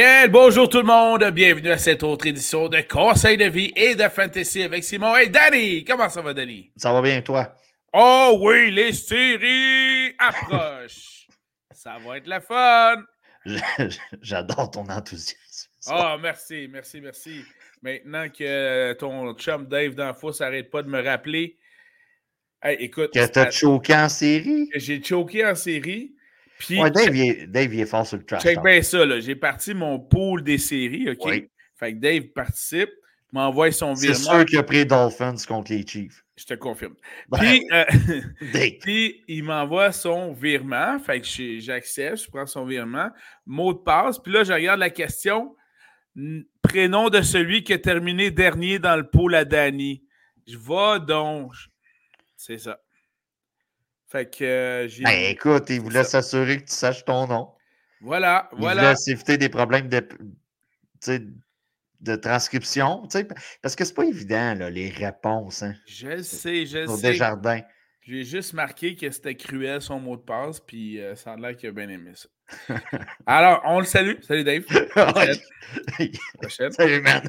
Bien, bonjour tout le monde, bienvenue à cette autre édition de Conseil de vie et de fantasy avec Simon et Danny. Comment ça va, Danny? Ça va bien, toi? Oh oui, les séries approchent. ça va être la fun. J'adore ton enthousiasme. Oh, merci, merci, merci. Maintenant que ton chum Dave d'Enfou s'arrête pas de me rappeler. Hey, écoute. Que t'as choqué en série? J'ai choqué en série. Puis, ouais, Dave, il est, Dave, il est fort sur le trash. Check bien ça, là. J'ai parti mon pool des séries, OK? Oui. Fait que Dave participe, m'envoie son virement. C'est sûr qu'il a pris Dolphins contre les Chiefs. Je te confirme. Ben, puis, euh, puis, il m'envoie son virement. Fait que j'accepte, je prends son virement. Mot de passe. Puis là, je regarde la question. Prénom de celui qui a terminé dernier dans le pool à Danny. Je vais donc. C'est ça. Fait que euh, j'ai. Ben, écoute, il voulait s'assurer que tu saches ton nom. Voilà, il voilà. voulait s'éviter des problèmes de, de transcription, parce que c'est pas évident, là, les réponses. Hein, je sais, je sais. Des jardins. J'ai juste marqué que c'était cruel son mot de passe, puis euh, ça a l'air qu'il a bien aimé ça. Alors, on le salue. Salut Dave. Prochaine. Salut, man.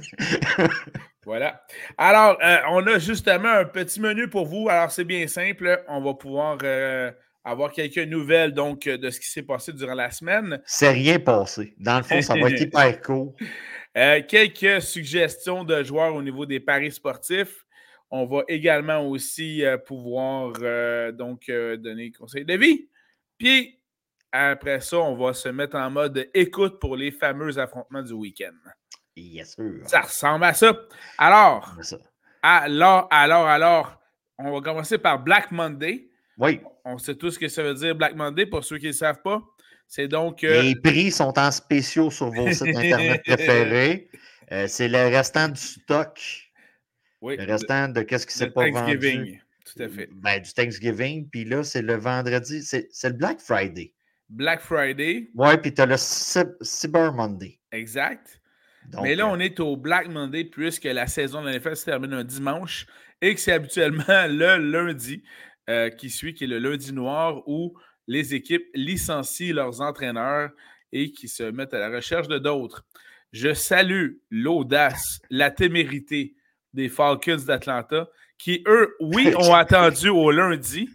Voilà. Alors, euh, on a justement un petit menu pour vous. Alors, c'est bien simple. On va pouvoir euh, avoir quelques nouvelles donc de ce qui s'est passé durant la semaine. C'est rien passé. Dans le fond, ça va être hyper court. quelques suggestions de joueurs au niveau des paris sportifs. On va également aussi euh, pouvoir euh, donc euh, donner conseil de vie. Puis après ça, on va se mettre en mode écoute pour les fameux affrontements du week-end. Yes, sir. Ça ressemble à ça. Alors, alors, alors, alors, on va commencer par Black Monday. Oui. On sait tous ce que ça veut dire Black Monday pour ceux qui ne savent pas. C'est donc. Les prix sont en spéciaux sur vos sites Internet préférés. c'est le restant du stock oui, le restant de, qu'est-ce qui s'est pas vendu. Tout à fait. Ben, du Thanksgiving, puis là, c'est le vendredi, c'est le Black Friday. Black Friday. Oui, puis tu as le Cyber Monday. Exact. Mais là, euh on est au Black Monday puisque la saison de l'NFL se termine un dimanche et que c'est habituellement le lundi euh, qui suit, qui est le lundi noir où les équipes licencient leurs entraîneurs et qui se mettent à la recherche de d'autres. Je salue l'audace, la témérité, des Falcons d'Atlanta, qui, eux, oui, ont attendu au lundi,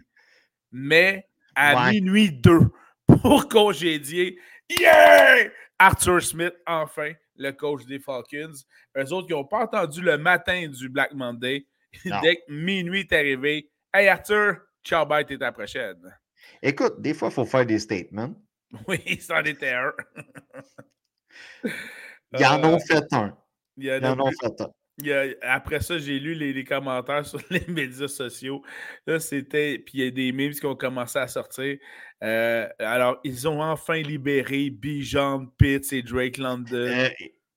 mais à minuit 2 pour congédier. Yeah! Arthur Smith, enfin, le coach des Falcons. Eux autres qui n'ont pas attendu le matin du Black Monday. Dès que minuit est arrivé, Hey Arthur, ciao, bye, t'es ta prochaine. Écoute, des fois, il faut faire des statements. Oui, c'en était un. Ils en ont fait un. Ils en ont fait un après ça, j'ai lu les, commentaires sur les médias sociaux. Là, c'était. Puis il y a des memes qui ont commencé à sortir. Euh, alors, ils ont enfin libéré Bijan, Pitts et Drake London. Euh,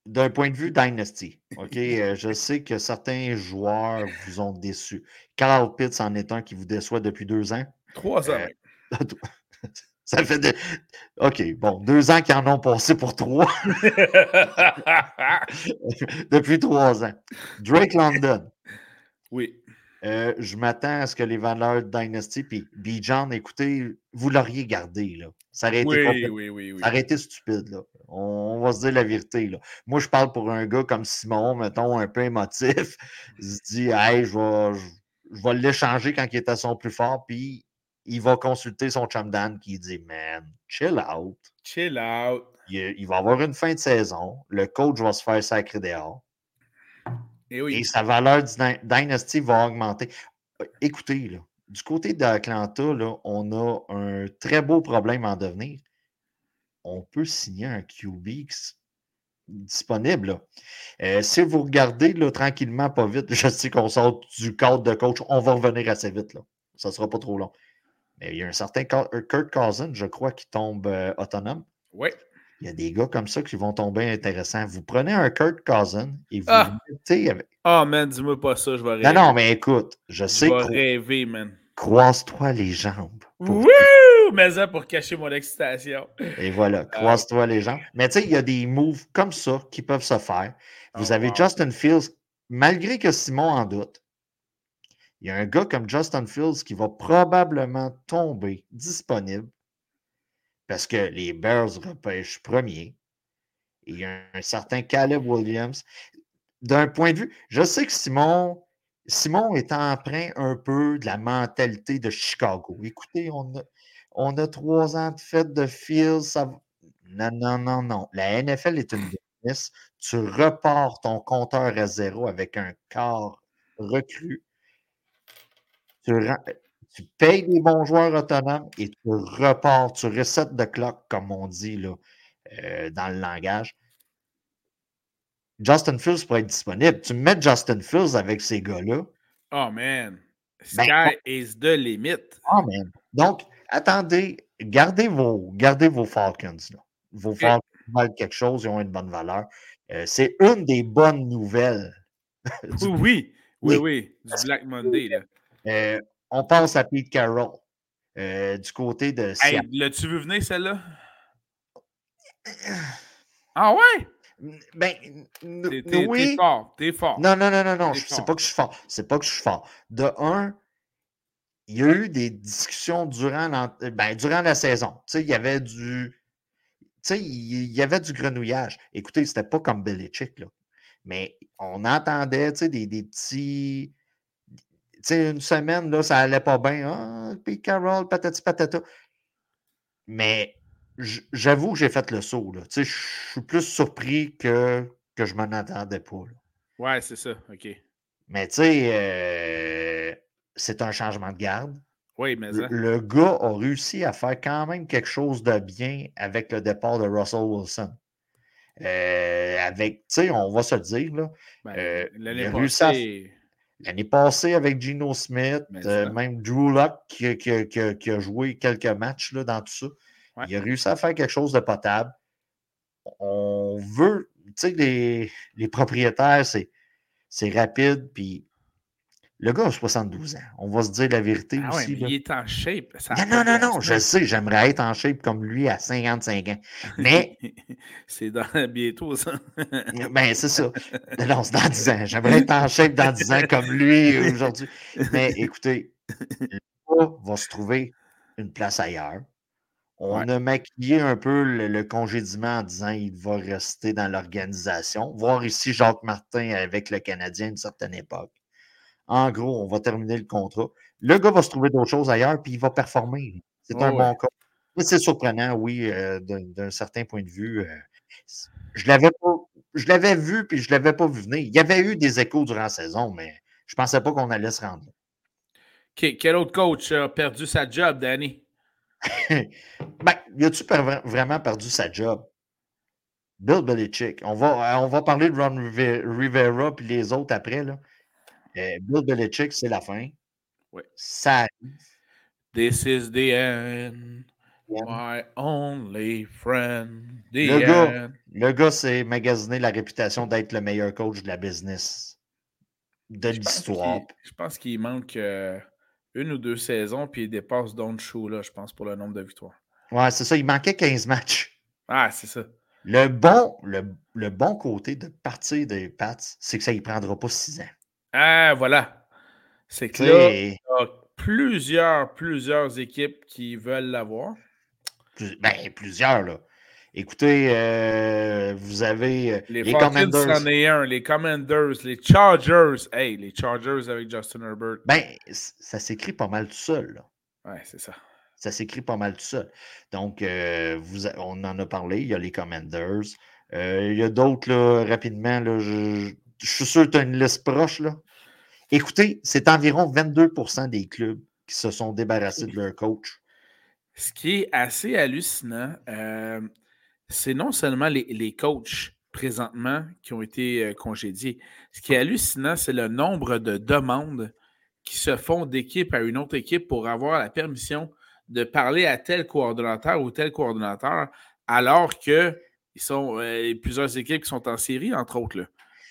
d'un point de vue Dynasty, OK, euh, je sais que certains joueurs vous ont déçu. Carl Pitts en est un qui vous déçoit depuis deux ans. Trois ans. Ça fait de... OK, bon, deux ans qu'ils en ont passé pour trois. Depuis trois ans. Drake London. Oui. Euh, je m'attends à ce que les valeurs de Dynasty, puis Bijan, écoutez, vous l'auriez gardé, là. Ça aurait été, oui, oui, oui, ça aurait été stupide, là. On, va se dire la vérité, là. Moi, je parle pour un gars comme Simon, mettons, un peu émotif. Il se dit, hey, je vais, je vais l'échanger quand il est à son plus fort, puis il va consulter son chum Dan qui dit Man, chill out. Chill out. Il, va avoir une fin de saison. Le coach va se faire sacrer dehors. Et, oui. Et sa valeur Dynasty va augmenter. Écoutez, là, du côté d'Atlanta, on a un très beau problème en devenir. On peut signer un QB disponible. Euh, si vous regardez là, tranquillement, pas vite, je sais qu'on sort du cadre de coach, on va revenir assez vite. Là. Ça ne sera pas trop long. Mais il y a un certain euh, Kurt Cousin, je crois, qui tombe euh, autonome. Oui. Il y a des gars comme ça qui vont tomber intéressants. Vous prenez un Kurt Cousin et vous ah. mettez avec. Ah, oh, man, dis-moi pas ça, je vais rêver. Non, non, mais écoute, je, sais. Je vais rêver, man. Croise-toi les jambes. Wouh! Mais ça pour cacher mon excitation. Et voilà, ah. croise-toi les jambes. Mais tu sais, il y a des moves comme ça qui peuvent se faire. Vous oh, avez Justin Fields, malgré que Simon en doute, il y a un gars comme Justin Fields qui va probablement tomber disponible parce que les Bears repêchent premier. il y a un certain Caleb Williams. D'un point de vue, je sais que Simon, Simon est emprunt un peu de la mentalité de Chicago. Écoutez, on a, on a trois ans de fête de Fields. Non, non, non, non. La NFL est une business. Tu repars ton compteur à zéro avec un corps recru. Tu, tu payes des bons joueurs autonomes et tu repars, tu resets de clock, comme on dit là, euh, dans le langage. Justin Fields pourrait être disponible. Tu mets Justin Fields avec ces gars-là. Oh man. Ben, Sky is the limit. Oh man. Donc, attendez, gardez vos, gardez vos Falcons. Vos Falcons valent quelque chose, ils ont une bonne valeur. Euh, c'est une des bonnes nouvelles. oui, oui, oui, Du Black Monday. Là. Euh, on pense à Pete Carroll. Euh, du côté de. Hey, L'as-tu vu venir, celle-là? Ah ouais? Ben, t'es fort, t'es fort. Non, non, non, non, non. C'est pas que je suis fort. C'est pas que je suis fort. De un, il y a eu des discussions durant, ben, durant la saison. Il y avait du. Tu sais, il y avait du grenouillage. Écoutez, c'était pas comme Belichick, là. Mais on entendait, des, des petits. Une semaine, là, ça allait pas bien. Ah, puis Carroll, patati patata. Mais j'avoue que j'ai fait le saut. Là. Je suis plus surpris que, que je m'en attendais pas. Ouais, c'est ça. OK. Mais tu sais, euh, c'est un changement de garde. Oui, mais le, gars a réussi à faire quand même quelque chose de bien avec le départ de Russell Wilson. Euh, avec, tu sais, on va se le dire, là. Ben, euh. L'année passée avec Gino Smith, même Drew Locke qui, qui, a joué quelques matchs là, dans tout ça. Il a réussi à faire quelque chose de potable. On veut, tu sais, les, les propriétaires, c'est rapide, puis le gars a 72 ans. On va se dire la vérité ah aussi. il est en shape. non, non, non, non, je sais, j'aimerais être en shape comme lui à 55 ans. Mais. c'est dans bientôt, ça. ben, c'est ça. Non, c'est dans 10 ans. J'aimerais être en shape dans 10 ans comme lui aujourd'hui. Mais écoutez, le gars va se trouver une place ailleurs. On a maquillé un peu le, congédiement en disant qu'il va rester dans l'organisation. Voir ici Jacques Martin avec le Canadien à une certaine époque. En gros, on va terminer le contrat. Le gars va se trouver d'autres choses ailleurs, puis il va performer. C'est un bon cas. C'est surprenant, oui, euh, d'un certain point de vue. Euh, je l'avais je l'avais vu, puis je ne l'avais pas vu venir. Il y avait eu des échos durant la saison, mais je ne pensais pas qu'on allait se rendre. Quel autre coach a perdu sa job, Danny? ben, y a-tu vraiment perdu sa job? Bill Belichick. On va, on va parler de Ron Rivera puis les autres après. Là. Euh, Bill Belichick, c'est la fin. Oui. Ça This is the end. My only friend. The le, gars, le gars, c'est magasiner la réputation d'être le meilleur coach de la business. De l'histoire. Je pense qu'il manque. Euh, une ou deux saisons, puis il dépasse Don là, je pense, pour le nombre de victoires. Ouais, c'est ça. Il manquait 15 matchs. Ah, c'est ça. Le bon, le, bon côté de partir des Pats, c'est que ça ne prendra pas six ans. Ah, voilà. C'est que là, il y a plusieurs, plusieurs équipes qui veulent l'avoir. Ben, plusieurs, là. Écoutez, euh, vous avez euh, les, les Commanders. les Commanders, les Chargers. Hey, les Chargers avec Justin Herbert. Ben, ça s'écrit pas mal tout seul. Là. Ouais, c'est ça. Ça s'écrit pas mal tout seul. Donc, euh, vous, on en a parlé. Il y a les Commanders. il y a d'autres, là, rapidement. Là, je, je, suis sûr que tu as une liste proche. Là. Écoutez, c'est environ 22% des clubs qui se sont débarrassés de leur coach. Ce qui est assez hallucinant, c'est non seulement les, coachs présentement qui ont été euh, congédiés. Ce qui est hallucinant, c'est le nombre de demandes qui se font d'équipe à une autre équipe pour avoir la permission de parler à tel coordonnateur ou tel coordonnateur, alors que ils sont euh, plusieurs équipes qui sont en série, entre autres. Là.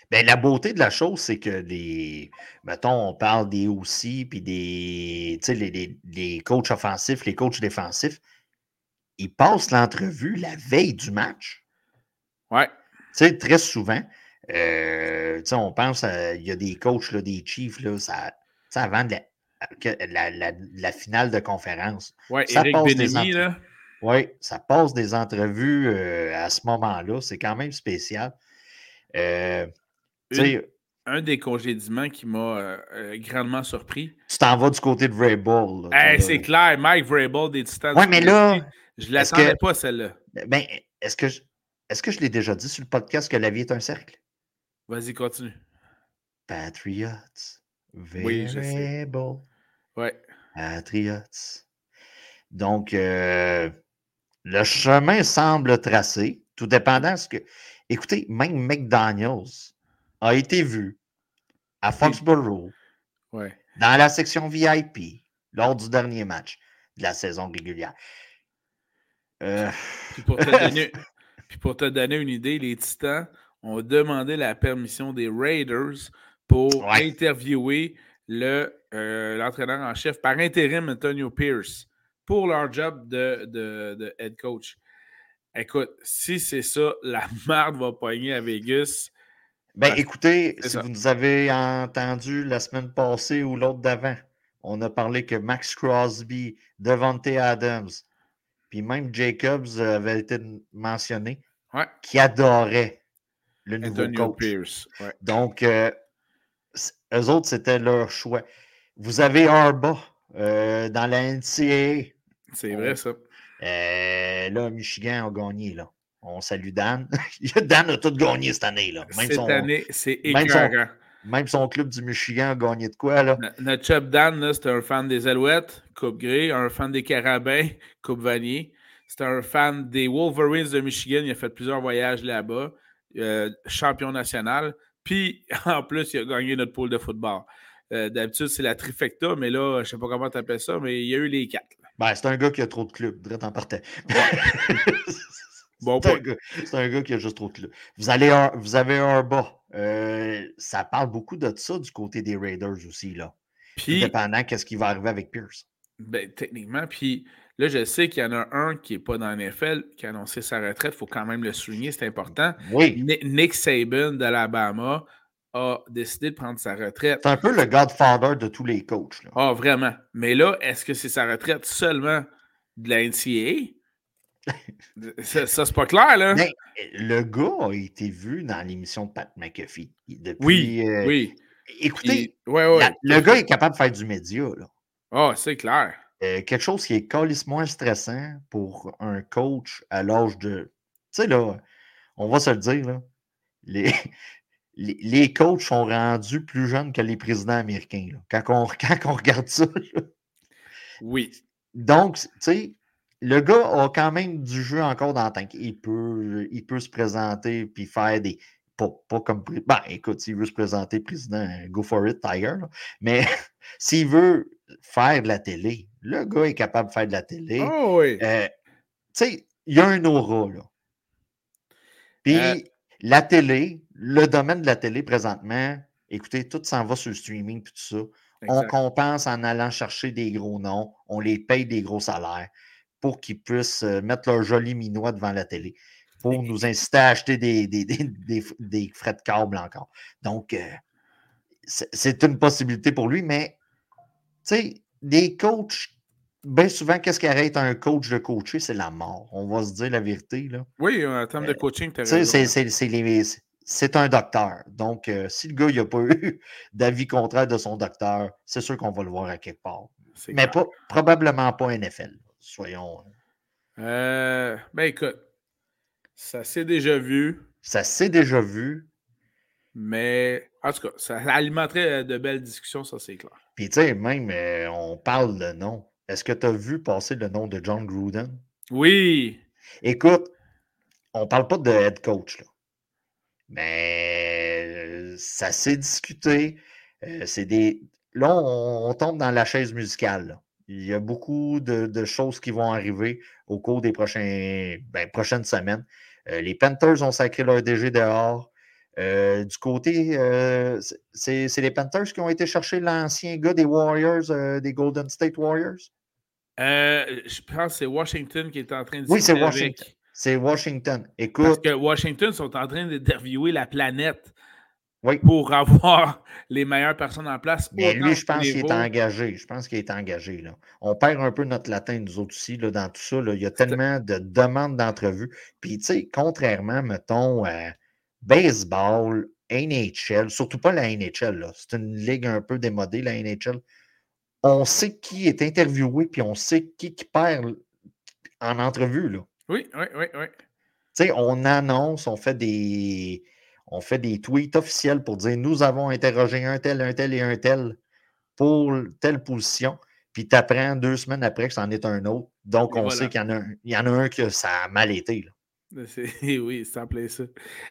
Bien, la beauté de la chose, c'est que les. Mettons, on parle des OC puis des. Tu sais, les, les, coachs offensifs, les coachs défensifs ils passent l'entrevue la veille du match. Ouais. Tu sais, très souvent, euh, tu sais, on pense, il y a des coachs, là, des Chiefs, là, ça, avant de la, la, la, finale de conférence. Ouais, Eric Benemi, là. Oui, ça passe des entrevues euh, à ce moment-là. C'est quand même spécial. Euh, un des congédiements qui m'a euh, grandement surpris. Tu t'en vas du côté de Vrabel. c'est clair, Mike Vrabel des Titans. Oui, mais là. Je ne l'attendais pas, celle-là. Ben, est-ce que je, est-ce que je l'ai déjà dit sur le podcast que la vie est un cercle? Vas-y, continue. Patriots. Oui, je sais. Ouais. Patriots. Donc, euh, le chemin semble tracé, tout dépendant de ce que. Écoutez, même McDaniels a été vu à Foxborough dans la section VIP lors du dernier match de la saison régulière. Euh... pour te donner, Puis pour te donner une idée, les Titans ont demandé la permission des Raiders pour interviewer le, euh, l'entraîneur en chef par intérim, Antonio Pierce, pour leur job de, de, head coach. Écoute, si c'est ça, la marde va pogner à Vegas. Ben, écoutez, si vous nous avez entendu la semaine passée ou l'autre d'avant, on a parlé que Max Crosby, Devante Adams, puis même Jacobs avait été mentionné, qui adorait le nouveau coach. Donc, euh, eux autres, c'était leur choix. Vous avez Arba euh, dans la NCAA. C'est vrai, ça. Euh, là, Michigan a gagné, là. On salue Dan. Dan a tout gagné cette année, là. cette année, c'est écœurant. Même son club du Michigan a gagné de quoi, là? Notre chum Dan, c'était un fan des Alouettes, Coupe Grey, un fan des Carabins, Coupe Vanier. C'est un fan des Wolverines de Michigan. Il a fait plusieurs voyages là-bas. Euh, champion national. Puis, en plus, il a gagné notre pool de football. Euh, d'habitude, c'est la trifecta, mais là, je ne sais pas comment tu appelles ça, mais il y a eu les quatre. Ben, c'est un gars qui a trop de clubs, direct en partant. Bon c'est un, gars qui a juste trop de. Vous, allez vous avez un bas. Euh, ça parle beaucoup de ça du côté des Raiders aussi, là. Puis, dépendant qu'est-ce qui va arriver avec Pierce. Ben, techniquement, puis là, je sais qu'il y en a un qui n'est pas dans NFL, qui a annoncé sa retraite. Il faut quand même le souligner, c'est important. Oui. Nick Saban d'Alabama a décidé de prendre sa retraite. C'est un peu le godfather de tous les coachs. Ah, vraiment. Mais là, est-ce que c'est sa retraite seulement de la NCAA? Ça, c'est pas clair, là. Mais le gars a été vu dans l'émission de Pat McAfee. Depuis, oui, euh, oui. Écoutez, ouais, le gars est capable de faire du média, là. Ah, c'est clair. Euh, quelque chose qui est moins stressant pour un coach à l'âge de. Tu sais, là, on va se le dire, là, les, les, coachs sont rendus plus jeunes que les présidents américains. quand, on, quand, on, regarde ça. Oui. Donc, tu sais, le gars a quand même du jeu encore dans le tank. Il peut, il peut se présenter puis faire des. Pas, pas comme. Ben, écoute, s'il veut se présenter président, go for it, Tiger. Mais s'il veut faire de la télé. Le gars est capable de faire de la télé. Oh oui. Euh, tu sais, il y a un aura, là. Puis euh la télé, le domaine de la télé présentement, écoutez, tout s'en va sur le streaming puis tout ça. On compense en allant chercher des gros noms, on les paye des gros salaires pour qu'ils puissent euh, mettre leur joli minois devant la télé pour nous inciter à acheter des, des, des, des frais de câble encore. Donc, c'est une possibilité pour lui, mais tu sais, des coachs, bien souvent, qu'est-ce qui arrête un coach de coacher? C'est la mort. On va se dire la vérité. Là. Oui, en termes de euh, coaching, tu C'est un docteur. Donc, euh, si le gars n'a pas eu d'avis contraire de son docteur, c'est sûr qu'on va le voir à quelque part. Mais pas, probablement pas NFL. Soyons. Euh, ben écoute, ça s'est déjà vu. Ça s'est déjà vu. Mais en tout cas, ça alimenterait de belles discussions, ça c'est clair. Puis, tu sais, même, euh, on parle de nom. Est-ce que tu as vu passer le nom de John Gruden? Oui. Écoute, on parle pas de head coach, là. Mais euh, ça s'est discuté. Euh, c'est des. Là, on, tombe dans la chaise musicale. Il y a beaucoup de, choses qui vont arriver au cours des prochains, ben, prochaines semaines. les Panthers ont sacré leur DG dehors. Euh, du côté, euh, c'est les Panthers qui ont été chercher l'ancien gars des Warriors, euh, des Golden State Warriors? je pense que c'est Washington qui est en train de Oui, c'est Washington. C'est Washington. Écoute. Parce que Washington sont en train d'interviewer la planète pour avoir les meilleures personnes en place. Mais lui, je pense qu'il est engagé. Je pense qu'il est engagé. Là. On perd un peu notre latin, nous autres aussi, là, dans tout ça. Là. Il y a tellement de demandes d'entrevues. Puis, tu sais, contrairement, mettons, à baseball, NHL, surtout pas la NHL, c'est une ligue un peu démodée, la NHL. On sait qui est interviewé, puis on sait qui, qui perd en entrevue. Là. Oui, oui, oui, oui. Tu sais, on annonce, on fait des on fait des tweets officiels pour dire nous avons interrogé un tel, un tel et un tel pour telle position. Puis tu apprends deux semaines après que c'en est un autre. Donc, on sait qu'il y, en a un, il y en a un que ça a mal été. Là. Oui, ça plaît ça.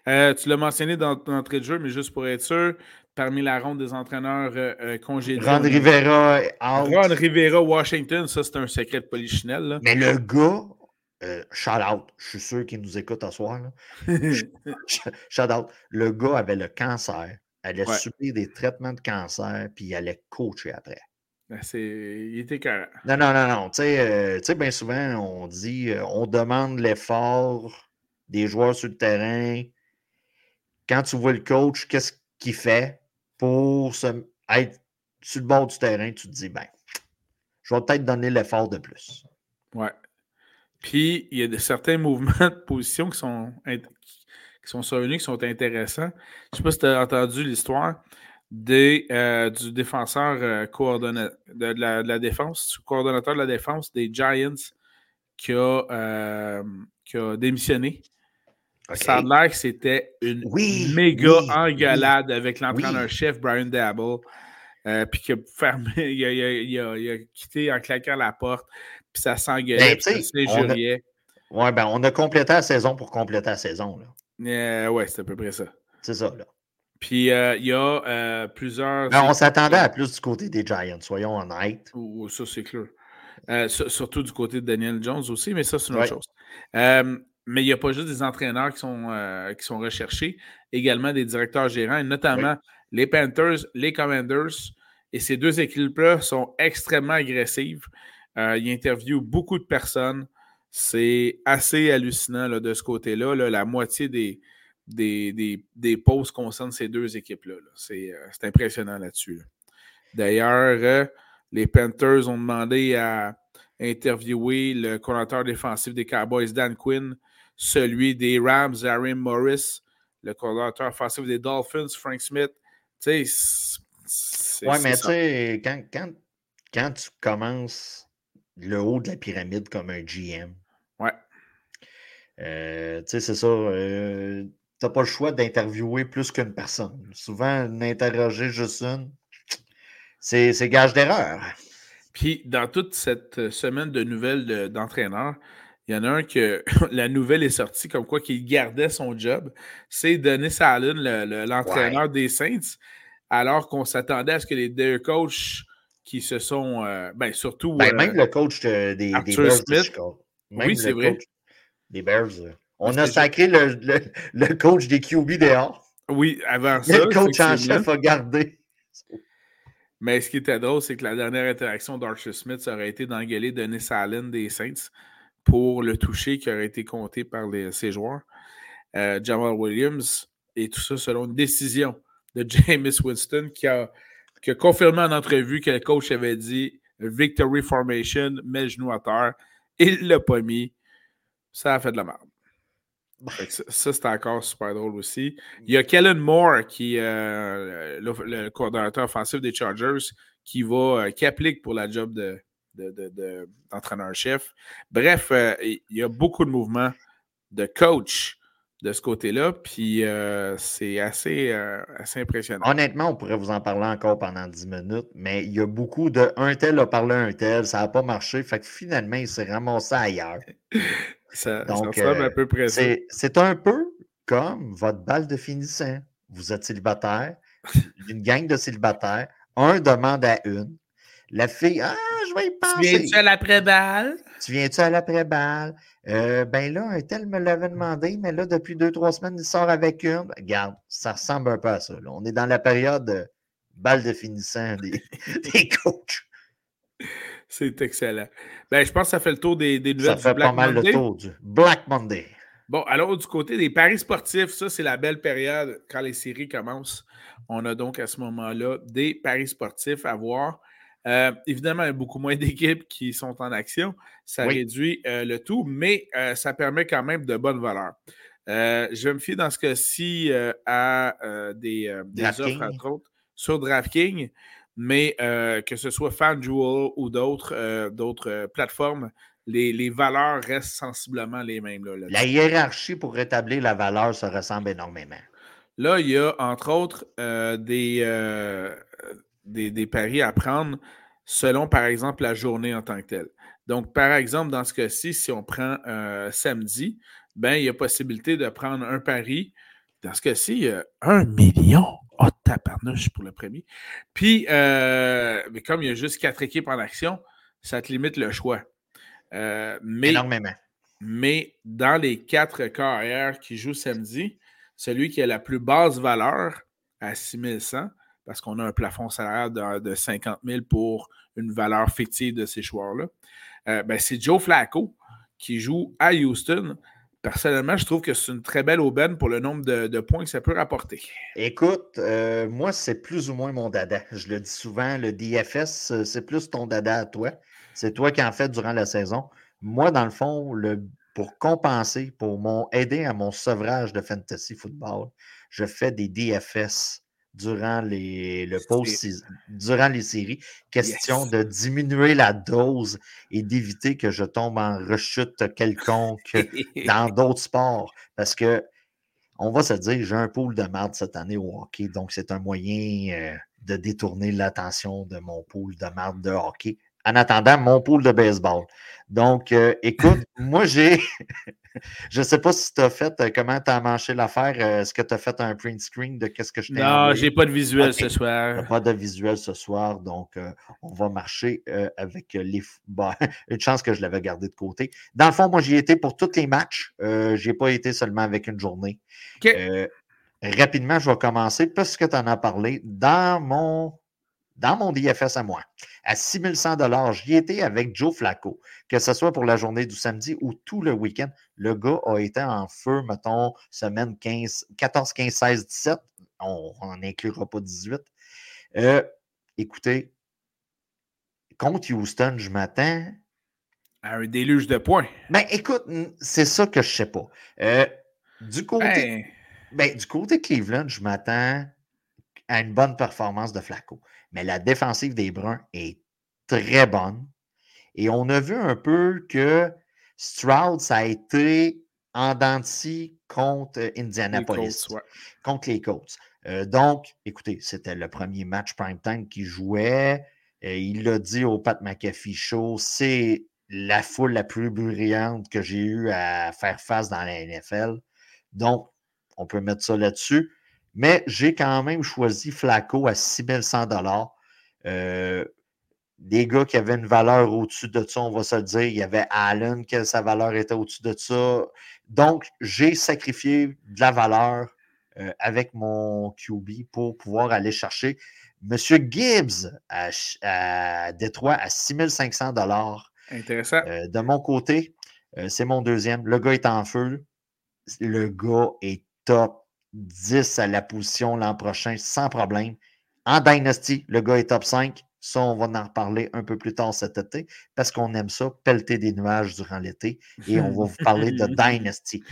Euh, tu l'as mentionné dans ton entrée de jeu, mais juste pour être sûr, parmi la ronde des entraîneurs euh, euh congédiés. Ron Rivera, out. Ron Rivera, Washington, ça c'est un secret de polichinelle. Mais le gars, euh, shout out, je suis sûr qu'il nous écoute ce soir. shout out. Le gars avait le cancer, allait subir des traitements de cancer, puis il allait coacher après. Ben, il était carré. Non, non, non, non. Tu sais, euh, bien souvent, on dit euh, on demande l'effort des joueurs sur le terrain. Quand tu vois le coach, qu'est-ce qu'il fait pour se, être sur le bord du terrain, tu te dis ben, je vais peut-être donner l'effort de plus. Ouais. Puis, il y a de, certains mouvements de position qui sont, qui sont survenus, qui sont intéressants. Je ne sais pas si tu as entendu l'histoire euh, du défenseur euh, de, la, défense, coordonnateur de la défense des Giants qui a, euh, qui a démissionné. Ça a l'air que c'était une méga engalade avec l'entraîneur-chef Brian Dabble. puis qu'il a fermé, il a, quitté en claquant la porte puis ça s'engueulait, ben, puis ça Ouais, ben on a complété la saison pour compléter la saison. Là. Euh, ouais, c'est à peu près ça. C'est ça, là. Puis euh, il y a euh, plusieurs. Ben, on s'attendait à plus du côté des Giants, soyons honnêtes. Oh, ça, c'est clair. surtout du côté de Daniel Jones aussi, mais ça, c'est une autre chose. mais il n'y a pas juste des entraîneurs qui sont, qui sont recherchés, également des directeurs gérants, et notamment les Panthers, les Commanders. Et ces deux équipes-là sont extrêmement agressives. Euh, il interviewe beaucoup de personnes. C'est assez hallucinant de ce côté-là. La moitié des, des, des, posts concernent ces deux équipes-là. Euh, c'est impressionnant là-dessus. D'ailleurs, euh, les Panthers ont demandé à interviewer le coordinateur défensif des Cowboys, Dan Quinn, celui des Rams, Aaron Morris, le coordinateur offensif des Dolphins, Frank Smith. Tu sais, ouais, mais tu sais, quand, quand, quand tu commences le haut de la pyramide comme un GM. Ouais. Euh, tu sais, c'est ça. Euh, tu n'as pas le choix d'interviewer plus qu'une personne. Souvent, n'interroger juste une, c'est gage d'erreur. Puis, dans toute cette semaine de nouvelles d'entraîneurs, il y en a un que la nouvelle est sortie comme quoi qu'il gardait son job. C'est Denis Allen, l'entraîneur des Saints, alors qu'on s'attendait à ce que les deux coachs qui se sont. Euh, ben, surtout. Ben, même euh, le coach des, des, Bears. oui, c'est vrai. Des Bears. On a sacré le, le, coach des QB dehors. Oui, avant ça. Le coach en chef a gardé. Mais ce qui était drôle, c'est que la dernière interaction d'Archer Smith ça aurait été d'engueuler Denis Allen des Saints pour le toucher qui aurait été compté par les, ses joueurs. Euh, Jamal Williams, et tout ça selon une décision de James Winston qui a qui a confirmé en entrevue que le coach avait dit Victory Formation, mets le genou à terre. Il ne l'a pas mis. Ça a fait de la merde. Ça, c'était encore super drôle aussi. Il y a Kellen Moore, qui euh, le, le, coordonnateur offensif des Chargers, qui va euh, qui applique pour la job de, d'entraîneur-chef. Bref, euh, il y a beaucoup de mouvements de coach de ce côté-là. Puis euh, c'est assez, euh, assez impressionnant. Honnêtement, on pourrait vous en parler encore pendant 10 minutes, mais il y a beaucoup de un tel a parlé à un tel, ça n'a pas marché. Fait que finalement, il s'est ramassé ailleurs. ça, Donc, peu C'est un peu comme votre balle de finissant. Vous êtes célibataire, une gang de célibataires, un demande à une. La fille, ah, je vais y penser. Tu viens-tu à l'après-balle? Tu viens-tu à l'après-balle? Euh, ben là, un tel me l'avait demandé, mais là, depuis deux, trois semaines, il sort avec une. Regarde, ça ressemble un peu à ça. On est dans la période balle de finissant des, des coachs. C'est excellent. Ben, je pense que ça fait le tour des, des nouvelles ça fait pas mal le tour du Black Monday. Bon, alors du côté des paris sportifs, ça, c'est la belle période quand les séries commencent. On a donc à ce moment-là des paris sportifs à voir. Euh, évidemment, il y a beaucoup moins d'équipes qui sont en action. Ça réduit euh, le tout, mais euh, ça permet quand même de bonnes valeurs. je me fie dans ce cas-ci à des, offres, entre autres, sur DraftKings, mais que ce soit FanDuel ou d'autres, d'autres plateformes, les, valeurs restent sensiblement les mêmes. la hiérarchie pour rétablir la valeur se ressemble énormément. Là, il y a entre autres euh, euh, des, des, paris à prendre selon, par exemple, la journée en tant que telle. Donc, par exemple, dans ce cas-ci, si on prend euh, samedi, ben, il y a possibilité de prendre un pari. Dans ce cas-ci, il y a un million. Oh, tabarnouche pour le premier. Puis, mais comme il y a juste quatre équipes en action, ça te limite le choix. Euh, mais, Énormément. Mais dans les quatre carrières qui jouent samedi, celui qui a la plus basse valeur à 6100, parce qu'on a un plafond salarial de, 50 000 pour une valeur fictive de ces joueurs-là, euh, ben, c'est Joe Flacco qui joue à Houston. Personnellement, je trouve que c'est une très belle aubaine pour le nombre de, points que ça peut rapporter. Écoute, euh, moi, c'est plus ou moins mon dada. Je le dis souvent, le DFS, c'est plus ton dada à toi. C'est toi qui en fais durant la saison. Moi, dans le fond, pour compenser, pour aider à mon sevrage de fantasy football, je fais des DFS durant les, le post durant les séries. Question de diminuer la dose et d'éviter que je tombe en rechute quelconque dans d'autres sports. Parce que, on va se dire, j'ai un pool de merde cette année au hockey, donc c'est un moyen euh, de détourner l'attention de mon pool de merde de hockey en attendant mon pool de baseball. Donc, euh, écoute, moi, j'ai. je ne sais pas si tu as fait, euh, comment tu as manché l'affaire. Euh, est-ce que tu as fait un print screen de qu'est-ce que je t'ai Non, j'ai pas de visuel ce soir. Pas de visuel ce soir. Donc, on va marcher avec les. Bah, une chance que je l'avais gardé de côté. Dans le fond, moi, j'y étais pour tous les matchs. je n'ai pas été seulement avec une journée. rapidement, je vais commencer, puisque tu en as parlé, dans mon dans mon DFS à moi, à 6100 j'y étais avec Joe Flacco, que ce soit pour la journée du samedi ou tout le week-end. Le gars a été en feu, mettons, semaine 15, 14, 15, 16, 17. On n'inclura pas 18. Euh, écoutez, contre Houston, je m'attends. À un déluge de points. Ben, écoute, c'est ça que je ne sais pas. Euh, du côté. Ben... ben, du côté Cleveland, je m'attends à une bonne performance de Flacco mais la défensive des Bruns est très bonne. Et on a vu un peu que Stroud, ça a été en denti contre Indianapolis, contre les Colts. Euh, donc, écoutez, c'était le premier match prime time qu'il jouait. Euh, il l'a dit au Pat McAfee Show, c'est la foule la plus brillante que j'ai eu à faire face dans la NFL. Donc, on peut mettre ça là-dessus. Mais j'ai quand même choisi Flacco à 6100 euh, des gars qui avaient une valeur au-dessus de ça, on va se le dire. Il y avait Allen, que sa valeur était au-dessus de ça. Donc, j'ai sacrifié de la valeur euh, avec mon QB pour pouvoir aller chercher M. Gibbs à, à Détroit à 6500 Intéressant. Euh, de mon côté, c'est mon deuxième. Le gars est en feu. Le gars est top 10 à la position l'an prochain sans problème. En Dynasty, le gars est top 5. Ça, on va en reparler un peu plus tard cet été parce qu'on aime ça, pelleter des nuages durant l'été. Et on va vous parler de Dynasty.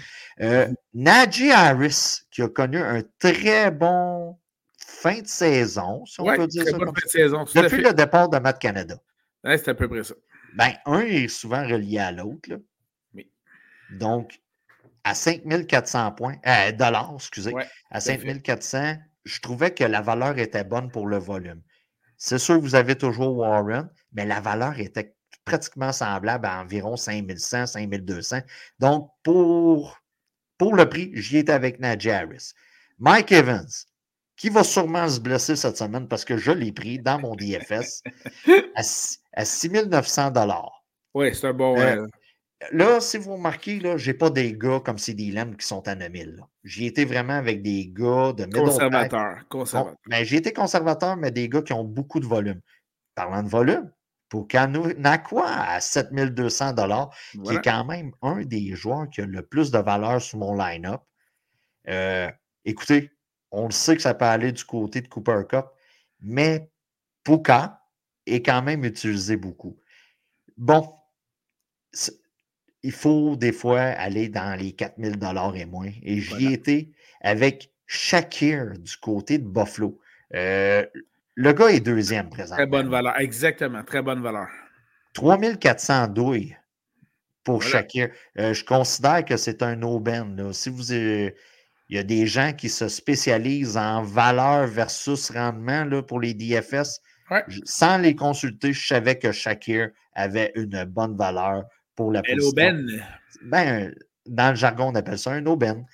Euh, Najee Harris, qui a connu un très bon fin de saison, si on peut dire ça. Comme Saison, Depuis le départ de Matt Canada. c'est à peu près ça. Ben, un est souvent relié à l'autre. Oui. Donc, à 5400 points, euh, dollars, excusez, à 5400, je trouvais que la valeur était bonne pour le volume. C'est sûr vous avez toujours Warren, mais la valeur était pratiquement semblable à environ 5100, 5200. Donc, pour, pour le prix, j'y étais avec Najee Harris. Mike Evans, qui va sûrement se blesser cette semaine parce que je l'ai pris dans mon DFS à, à 6900 Oui, c'est un bon. Euh, Là, si vous remarquez, je n'ai pas des gars comme CD Lamb qui sont à 9000. J'ai été vraiment avec des gars de Conservateurs. mais j'ai été conservateur, mais des gars qui ont beaucoup de volume. Parlant de volume, pour Kanakwa à 7200 qui est quand même un des joueurs qui a le plus de valeur sur mon line-up. Euh, écoutez, on le sait que ça peut aller du côté de Cooper Cup, mais Puka est quand même utilisé beaucoup. Bon, il faut des fois aller dans les 4000 dollars et moins. Et j'y étais avec Shakir du côté de Buffalo. Euh, le gars est deuxième présentement. Très bonne valeur, exactement, très bonne valeur. 3400 douilles pour Shakir. Euh, je considère que c'est un aubaine. Si vous il y a des gens qui se spécialisent en valeur versus rendement là, pour les DFS. Sans les consulter, je savais que Shakir avait une bonne valeur pour la aubaine. Ben, dans le jargon, on appelle ça un aubaine.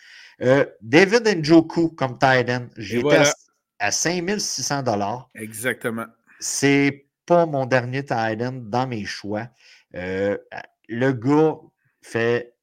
Euh, David Njoku comme Titan, j'étais à 5600 dollars. Exactement. C'est pas mon dernier Titan dans mes choix. Euh, le gars fait.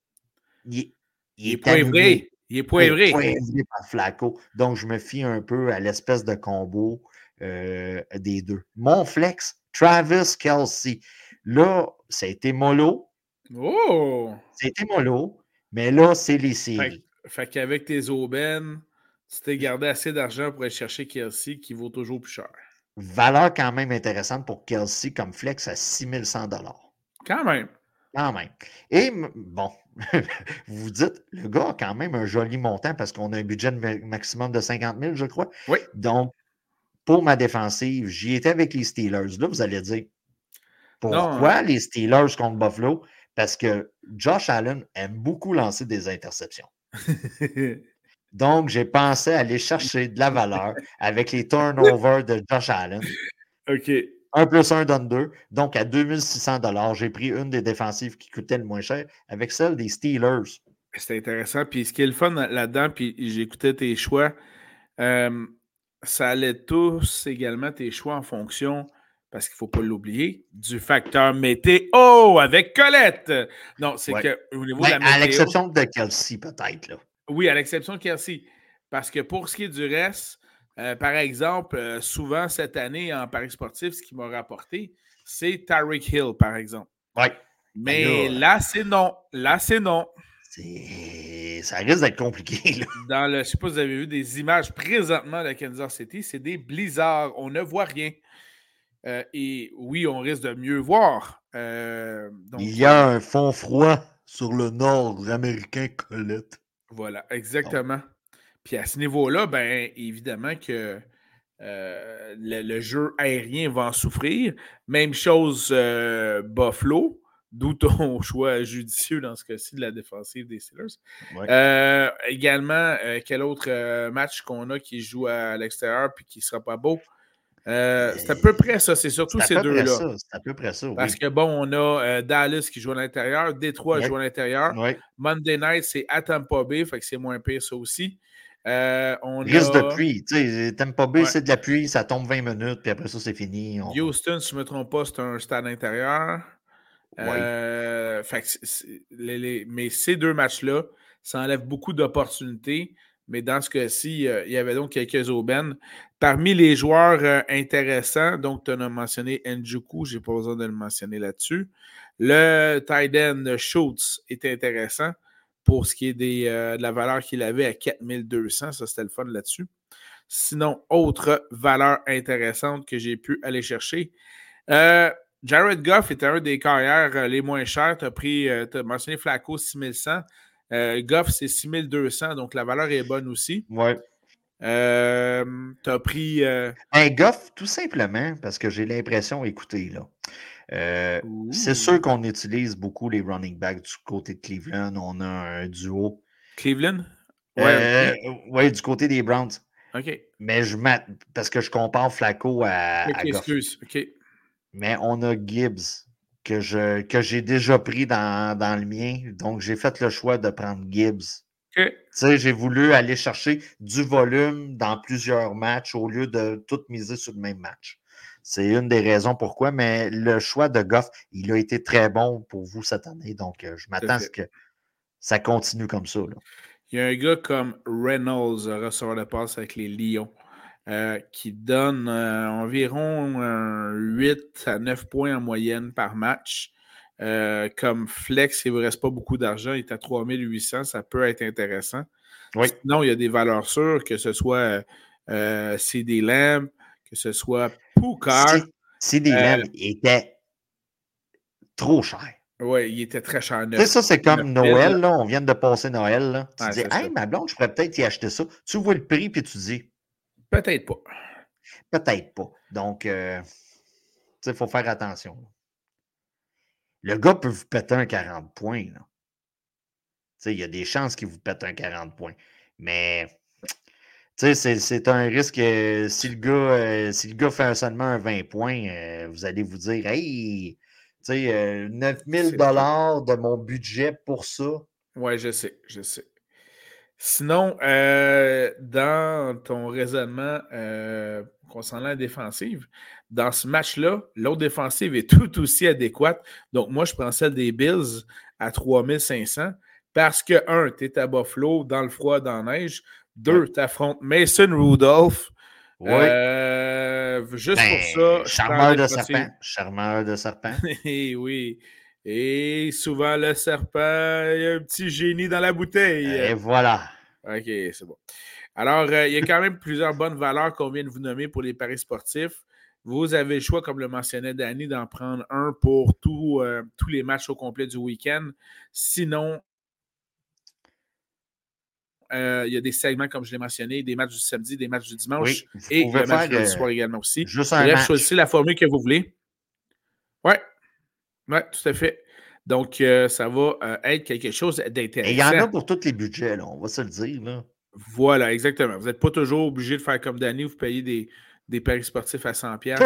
Il, est, poivré. Il est poivré. Il est poivré par Flaco. Donc, je me fie un peu à l'espèce de combo euh, des deux. Mon flex, Travis Kelsey. Là, ça a été mollo. Oh! A été mollo, mais là, c'est les séries. Fait, qu'avec tes aubaines, tu t'es gardé assez d'argent pour aller chercher Kelsey qui vaut toujours plus cher. Valeur quand même intéressante pour Kelsey comme flex à 6100 Quand même. Quand même. Et bon, vous vous dites, le gars a quand même un joli montant parce qu'on a un budget maximum de 50 000, je crois. Oui. Donc, pour ma défensive, j'y étais avec les Steelers. Là, vous allez dire, pourquoi hein. les Steelers contre Buffalo? Parce que Josh Allen aime beaucoup lancer des interceptions. Donc, j'ai pensé aller chercher de la valeur avec les turnovers de Josh Allen. OK. 1 plus 1 donne 2. Donc, à 2600 j'ai pris une des défensives qui coûtait le moins cher avec celle des Steelers. C'est intéressant. Puis, ce qui est le fun là-dedans, puis j'écoutais tes choix, euh, ça allait tous également tes choix en fonction parce qu'il ne faut pas l'oublier, du facteur météo avec Colette. Non, c'est que au niveau de la météo. À l'exception de Kelsey, peut-être. Oui, à l'exception de Kelsey. Parce que pour ce qui est du reste, euh, par exemple, euh, souvent cette année en Paris sportif, ce qui m'a rapporté, c'est Tyreek Hill, par exemple. Oui. Mais là, c'est non. Là, c'est non. Ça risque d'être compliqué. Dans le, je ne sais pas si vous avez vu des images présentement de Kansas City, c'est des blizzards. On ne voit rien. Euh, et oui, on risque de mieux voir. Euh, Il y a un fond froid sur le nord américain, Colette. Voilà, exactement. Puis à ce niveau-là, bien évidemment que euh, le, jeu aérien va en souffrir. Même chose Buffalo, d'où ton choix judicieux dans ce cas-ci de la défensive des Steelers. également, quel autre match qu'on a qui joue à l'extérieur puis qui ne sera pas beau? Euh, c'est à peu près ça. C'est surtout ces deux-là. C'est à peu près ça. Parce que bon, on a euh, Dallas qui joue à l'intérieur, Détroit joue à l'intérieur. Monday night, c'est à Tampa Bay, fait que c'est moins pire ça aussi. Euh, on Risque de pluie. Tampa Bay, c'est de la pluie, ça tombe 20 minutes, puis après ça, c'est fini. Houston, si je ne me trompe pas, c'est un stade intérieur. mais ces deux matchs-là, ça enlève beaucoup d'opportunités. Mais dans ce cas-ci, il y avait donc quelques aubaines. Parmi les joueurs euh, intéressants, donc tu as mentionné Njuku, je n'ai pas besoin de le mentionner là-dessus. Le Tiden Schultz est intéressant pour ce qui est des, euh, de la valeur qu'il avait à 4200. Ça, c'était le fun là-dessus. Sinon, autre valeur intéressante que j'ai pu aller chercher. Euh, Jared Goff était un des carrières les moins chers. Tu as as mentionné Flacco 6100. Goff, c'est 6200, donc la valeur est bonne aussi. Ouais. Euh, tu as pris. Euh, un Goff, tout simplement, parce que j'ai l'impression, écoutez, là. Euh, c'est sûr qu'on utilise beaucoup les running backs du côté de Cleveland. On a un duo. Cleveland? Ouais, ouais du côté des Browns. OK. Mais je parce que je compare Flacco à, Goff. OK. Mais on a Gibbs que, je, que j'ai déjà pris dans, dans le mien. Donc, j'ai fait le choix de prendre Gibbs j'ai voulu aller chercher du volume dans plusieurs matchs au lieu de tout miser sur le même match. C'est une des raisons pourquoi, mais le choix de Goff, il a été très bon pour vous cette année. Donc, euh, je m'attends à ce que ça continue comme ça. Il y a un gars comme Reynolds à recevoir la passe avec les Lions. Euh, qui donne euh, environ 8 à 9 points en moyenne par match. comme flex, il ne vous reste pas beaucoup d'argent, il est à 3800, ça peut être intéressant. Oui. Sinon, il y a des valeurs sûres, que ce soit CD Lamb, que ce soit Poukar. CD Lamb était trop cher. Oui, il était très cher. Tu sais, ça, c'est comme Noël, là. On vient de passer Noël, là. Tu dis, hey, ma blonde, je pourrais peut-être y acheter ça. Tu vois le prix, puis tu dis. Peut-être pas. Peut-être pas. Donc, euh, il faut faire attention. Le gars peut vous péter un 40 points, il y a des chances qu'il vous pète un 40 points. Mais, c'est un risque. Euh, si, le gars, euh, si le gars fait seulement un 20 points, vous allez vous dire, hey, tu sais, 9000 euh, dollars de mon budget pour ça. Oui, je sais, je sais. Sinon, euh, dans ton raisonnement euh, concernant la défensive, dans ce match-là, l'autre défensive est tout aussi adéquate. Donc, moi, je prends celle des Bills à 3500 parce que, un, tu es à Buffalo, dans le froid, dans la neige. Deux, tu affrontes Mason Rudolph, oui. Euh, juste pour ben, ça. Charmeur de serpent. Charmeur de serpent. Et oui. Et souvent, le serpent, il y a un petit génie dans la bouteille. Et voilà. OK, c'est bon. Alors, euh, il y a quand même plusieurs bonnes valeurs qu'on vient de vous nommer pour les paris sportifs. Vous avez le choix, comme le mentionnait Danny, d'en prendre un pour euh, tous les matchs au complet du week-end. Sinon, euh, il y a des segments, comme je l'ai mentionné, des matchs du samedi, des matchs du dimanche et des matchs du soir également aussi. Juste un Bref, choisissez la formule que vous voulez. Oui, tout à fait. Donc, euh, ça va euh, être quelque chose d'intéressant. Et il y en a pour tous les budgets, on va se le dire. Là. Voilà, exactement. Vous n'êtes pas toujours obligé de faire comme Danny, vous payez des, des paris sportifs à 100$.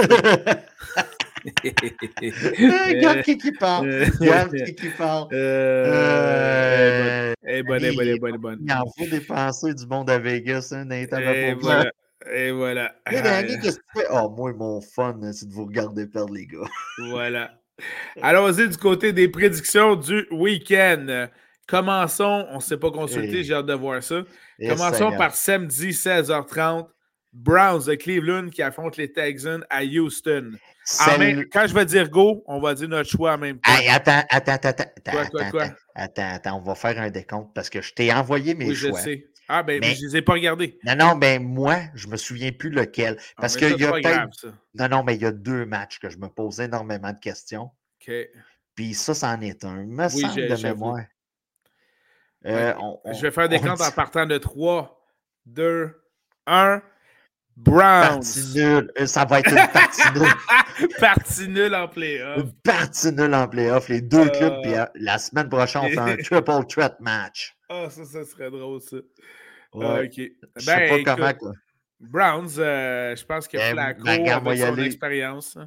Regarde qui qui parle. Regarde qui qui parle. Euh, eh bonne, eh bonne, eh bonne, bonne. Il en faut dépenser du monde à Vegas, hein, Et voilà. Et voilà. qu'est-ce que tu fais? Oh, moi, mon fun, c'est de vous regarder perdre, les gars. voilà. Allons-y du côté des prédictions du week-end. Commençons, on ne s'est pas consulté, j'ai hâte de voir ça. Commençons par samedi 16h30. Browns de Cleveland qui affrontent les Texans à Houston. quand je vais dire go, on va dire notre choix en même temps. attends, attends, attends, quoi, quoi, quoi? attends, attends, on va faire un décompte parce que je t'ai envoyé mes oui, choix. Je sais. Ah, ben, mais, je ne les ai pas regardés. Non, non, mais moi, je ne me souviens plus lequel. Ah, parce qu'il y a peut-être. Non, non, mais il y a deux matchs que je me pose énormément de questions. OK. Puis ça, c'en est un. Me oui, semble de mémoire. Euh, je vais faire des comptes en partant de 3, 2, 1. Browns. Partie nulle. Euh, ça va être une partie nulle. partie nulle en playoff. Une partie nulle en playoff. Les deux clubs. Puis euh, la semaine prochaine, on fait un triple threat match. Ah, ça, ça serait drôle, ça. Ouais. OK. Je sais ben, pas comment. Quoi. Browns, euh, je pense que euh, Flacco, avec son expérience.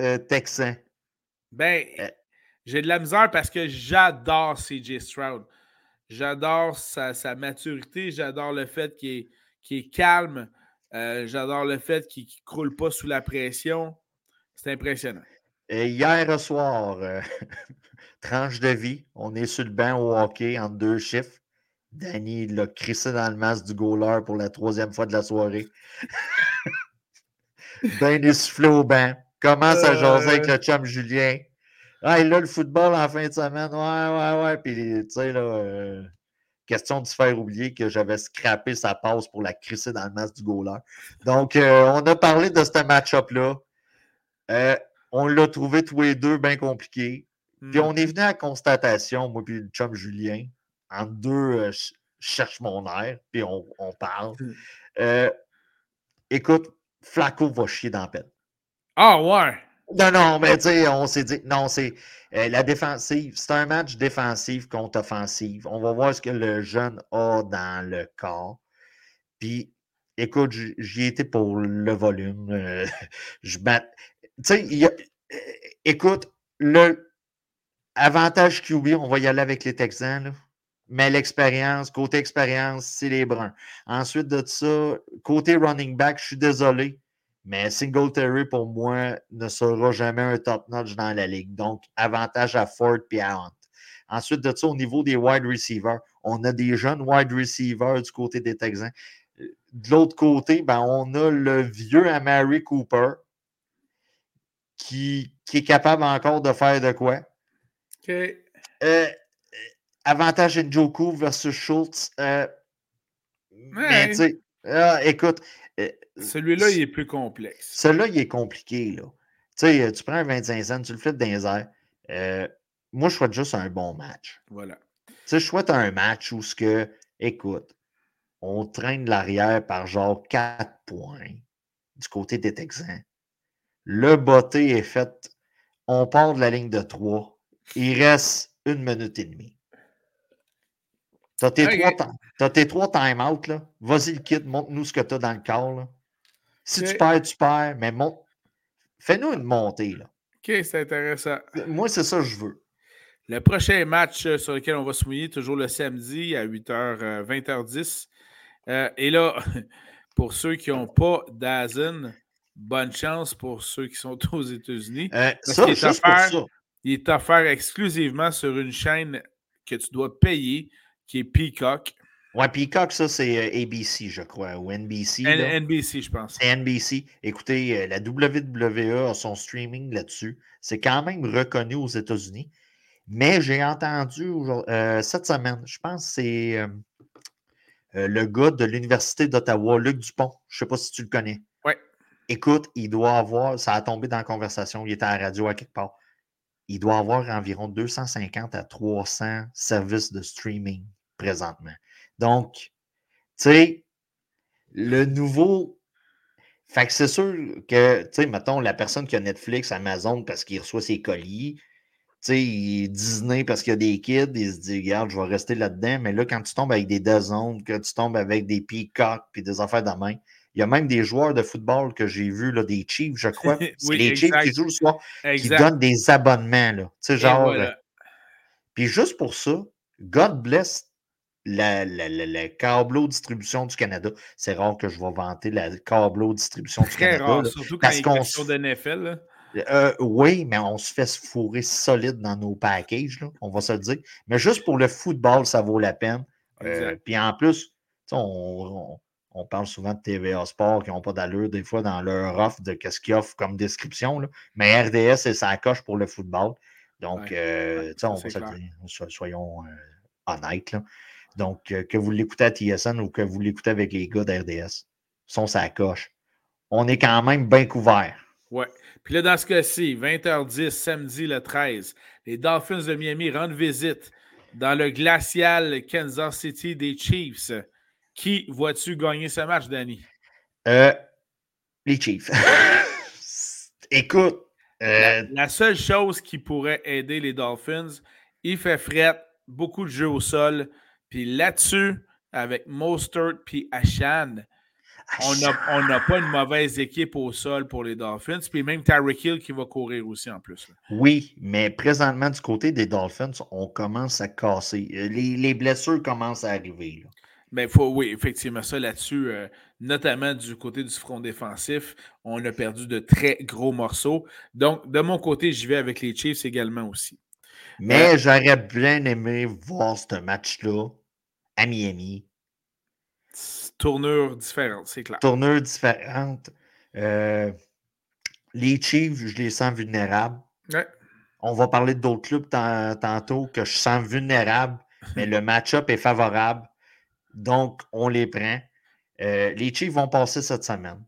Euh, Texan. Ben, j'ai de la misère parce que j'adore CJ Stroud. J'adore sa, sa, maturité. J'adore le fait qu'il est, qu est, calme. Euh, j'adore le fait qu'il ne croule pas sous la pression. C'est impressionnant. Et hier soir, euh, tranche de vie, on est sur le banc au hockey en deux chiffres. Danny l'a crissé dans le masque du goaler pour la troisième fois de la soirée. ben essoufflé au banc. Commence à jaser avec le chum Julien. Ah, il a le football en fin de semaine. Ouais, ouais, ouais. Puis, tu sais, là, euh, Question de se faire oublier que j'avais scrappé sa passe pour la crisser dans le masque du goaler. Donc, euh, on a parlé de ce match-up-là. Euh, on l'a trouvé tous les deux bien compliqué. Puis on est hmm. venu à la constatation, moi puis le chum Julien, en deux, je cherche mon air, puis on, parle. Hmm. écoute, Flaco va chier dans la peine. Ah ouais! Non, non, mais tu sais, on s'est dit, non, c'est euh, la défensive. C'est un match défensif contre offensive. On va voir ce que le jeune a dans le corps. Puis, écoute, j'y étais pour le volume. Euh, je Tu sais, euh, écoute, le avantage QB, on va y aller avec les Texans, Mais l'expérience, côté expérience, c'est les Bruns. Ensuite de ça, côté running back, je suis désolé. Mais Singletary, pour moi, ne sera jamais un top-notch dans la ligue. Donc, avantage à Ford et à Hunt. Ensuite de ça, au niveau des wide receivers, on a des jeunes wide receivers du côté des Texans. de l'autre côté, ben, on a le vieux Amari Cooper qui, qui, est capable encore de faire de quoi? OK. Euh, avantage Njoku versus Schultz. Euh, mais tu sais, ah, écoute. Euh, Celui-là, il est plus complexe. Celui-là, il est compliqué. Là. Tu sais, tu prends un 25 cents, tu le fais dans les airs. moi, je souhaite juste un bon match. Voilà. Tu sais, je souhaite un match où ce que, écoute, on traîne l'arrière par genre 4 points du côté des Texans. Le botté est fait. On part de la ligne de 3. Il reste une minute et demie. T'as tes, trois, tes trois time-out, là. Vas-y, le kit, montre-nous ce que tu as dans le corps, là. Si tu perds, tu perds, mais monte. Fais-nous une montée, là. OK, c'est intéressant. Moi, c'est ça que je veux. Le prochain match euh, sur lequel on va se mouiller, toujours le samedi à 8h, 20h10. Euh, et là, pour ceux qui n'ont pas Dazen, bonne chance pour ceux qui sont aux États-Unis. Euh, ça, il, est offert, il est offert exclusivement sur une chaîne que tu dois payer, qui est Peacock. Ouais, Peacock, ça, c'est euh, ABC, je crois, ou NBC. NBC, je pense. C'est NBC. Écoutez, la WWE a son streaming là-dessus. C'est quand même reconnu aux États-Unis. Mais j'ai entendu cette semaine, je pense que c'est euh, le gars de l'Université d'Ottawa, Luc Dupont. Je ne sais pas si tu le connais. Oui. Écoute, il doit avoir, ça a tombé dans la conversation, il était à la radio à quelque part. Il doit avoir environ 250 à 300 services de streaming présentement. Donc, tu sais, le nouveau. Fait que c'est sûr que, tu sais, mettons, la personne qui a Netflix, Amazon, parce qu'il reçoit ses colis, tu sais, Disney, parce qu'il y a des kids, il se dit, regarde, je vais rester là-dedans. Mais là, quand tu tombes avec des Dazon, que tu tombes avec des Peacock, puis des affaires de main, il y a même des joueurs de football que j'ai vus, là, des Chiefs, je crois. C'est les Chiefs qui jouent le soir, qui donnent des abonnements, là. Tu sais, genre. Euh, puis juste pour ça, God bless la, la, la, câbleau distribution du Canada. C'est rare que je vais vanter la câbleau distribution du Canada. Rare, surtout quand il y a question de NFL. Euh, oui, mais on se fait se fourrer solide dans nos packages, là, on va se le dire. Mais juste pour le football, ça vaut la peine. Euh, puis en plus, on, on, parle souvent de TVA Sport qui n'ont pas d'allure des fois dans leur offre de qu'est-ce qu'ils offrent comme description. Là. Mais RDS, c'est sa coche pour le football. Donc, euh, on va se dire, soyons honnêtes. Là. Donc, que vous l'écoutez à TSN ou que vous l'écoutez avec les gars d'RDS, sont sa coche. On est quand même bien couvert. Ouais. Puis là, dans ce cas-ci, 20h10, samedi le 13, les Dolphins de Miami rendent visite dans le glacial Kansas City des Chiefs. Qui vois-tu gagner ce match, Danny? Euh, les Chiefs. Écoute. Euh, la, seule chose qui pourrait aider les Dolphins, il fait fret, beaucoup de jeux au sol. Puis là-dessus, avec Mostert puis Ashan, on n'a pas une mauvaise équipe au sol pour les Dolphins. Puis même Tyreek Hill qui va courir aussi en plus. Oui, mais présentement, du côté des Dolphins, on commence à casser. Euh, les, blessures commencent à arriver. Ben, faut, oui, effectivement, ça là-dessus, euh, notamment du côté du front défensif, on a perdu de très gros morceaux. Donc, de mon côté, j'y vais avec les Chiefs également aussi. Mais euh, j'aurais bien aimé voir ce match-là à Miami Tournure différente, c'est clair. Tournure différente. Euh, les Chiefs, je les sens vulnérables. On va parler d'autres clubs tantôt que je sens vulnérables, mais le match-up est favorable. Donc, on les prend. Euh, les Chiefs vont passer cette semaine.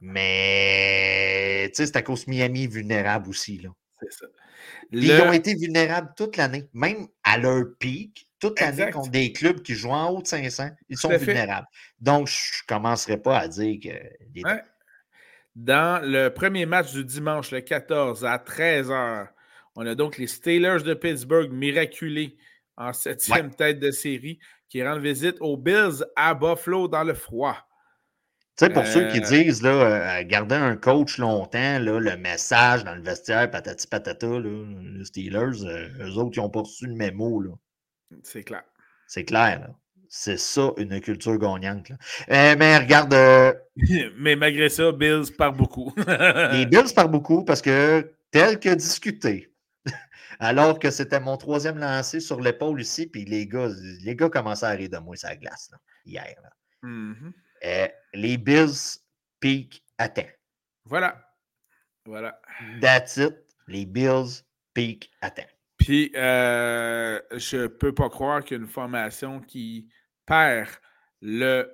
Mais, tu sais, c'est à cause de Miami vulnérable aussi. C'est ça. Ils ont été vulnérables toute l'année, même à leur pic toute l'année contre des clubs qui jouent en haut de 500, ils sont vulnérables. Donc, je ne commencerai pas à dire que. Dans le premier match du dimanche, le 14 à 13h, on a donc les Steelers de Pittsburgh miraculés en septième tête de série qui rendent visite aux Bills à Buffalo dans le froid. Tu sais, pour ceux qui euh, disent, là, euh, garder un coach longtemps, là, le message dans le vestiaire, patati patata, les Steelers, euh, eux autres, ils n'ont pas reçu le mémo. Là. C'est clair. C'est clair, C'est ça, une culture gagnante. Euh, mais regarde. Euh, mais malgré ça, Bills part beaucoup. les Bills partent beaucoup parce que, tel que discuté, alors que c'était mon troisième lancé sur l'épaule ici, puis les gars, les gars commençaient à rire de moi sur la glace, hier. Mm-hmm. Euh, les Bills peak à temps. Voilà. Voilà. That's it. Les Bills peak à temps. Puis, euh, je peux pas croire qu'une formation qui perd le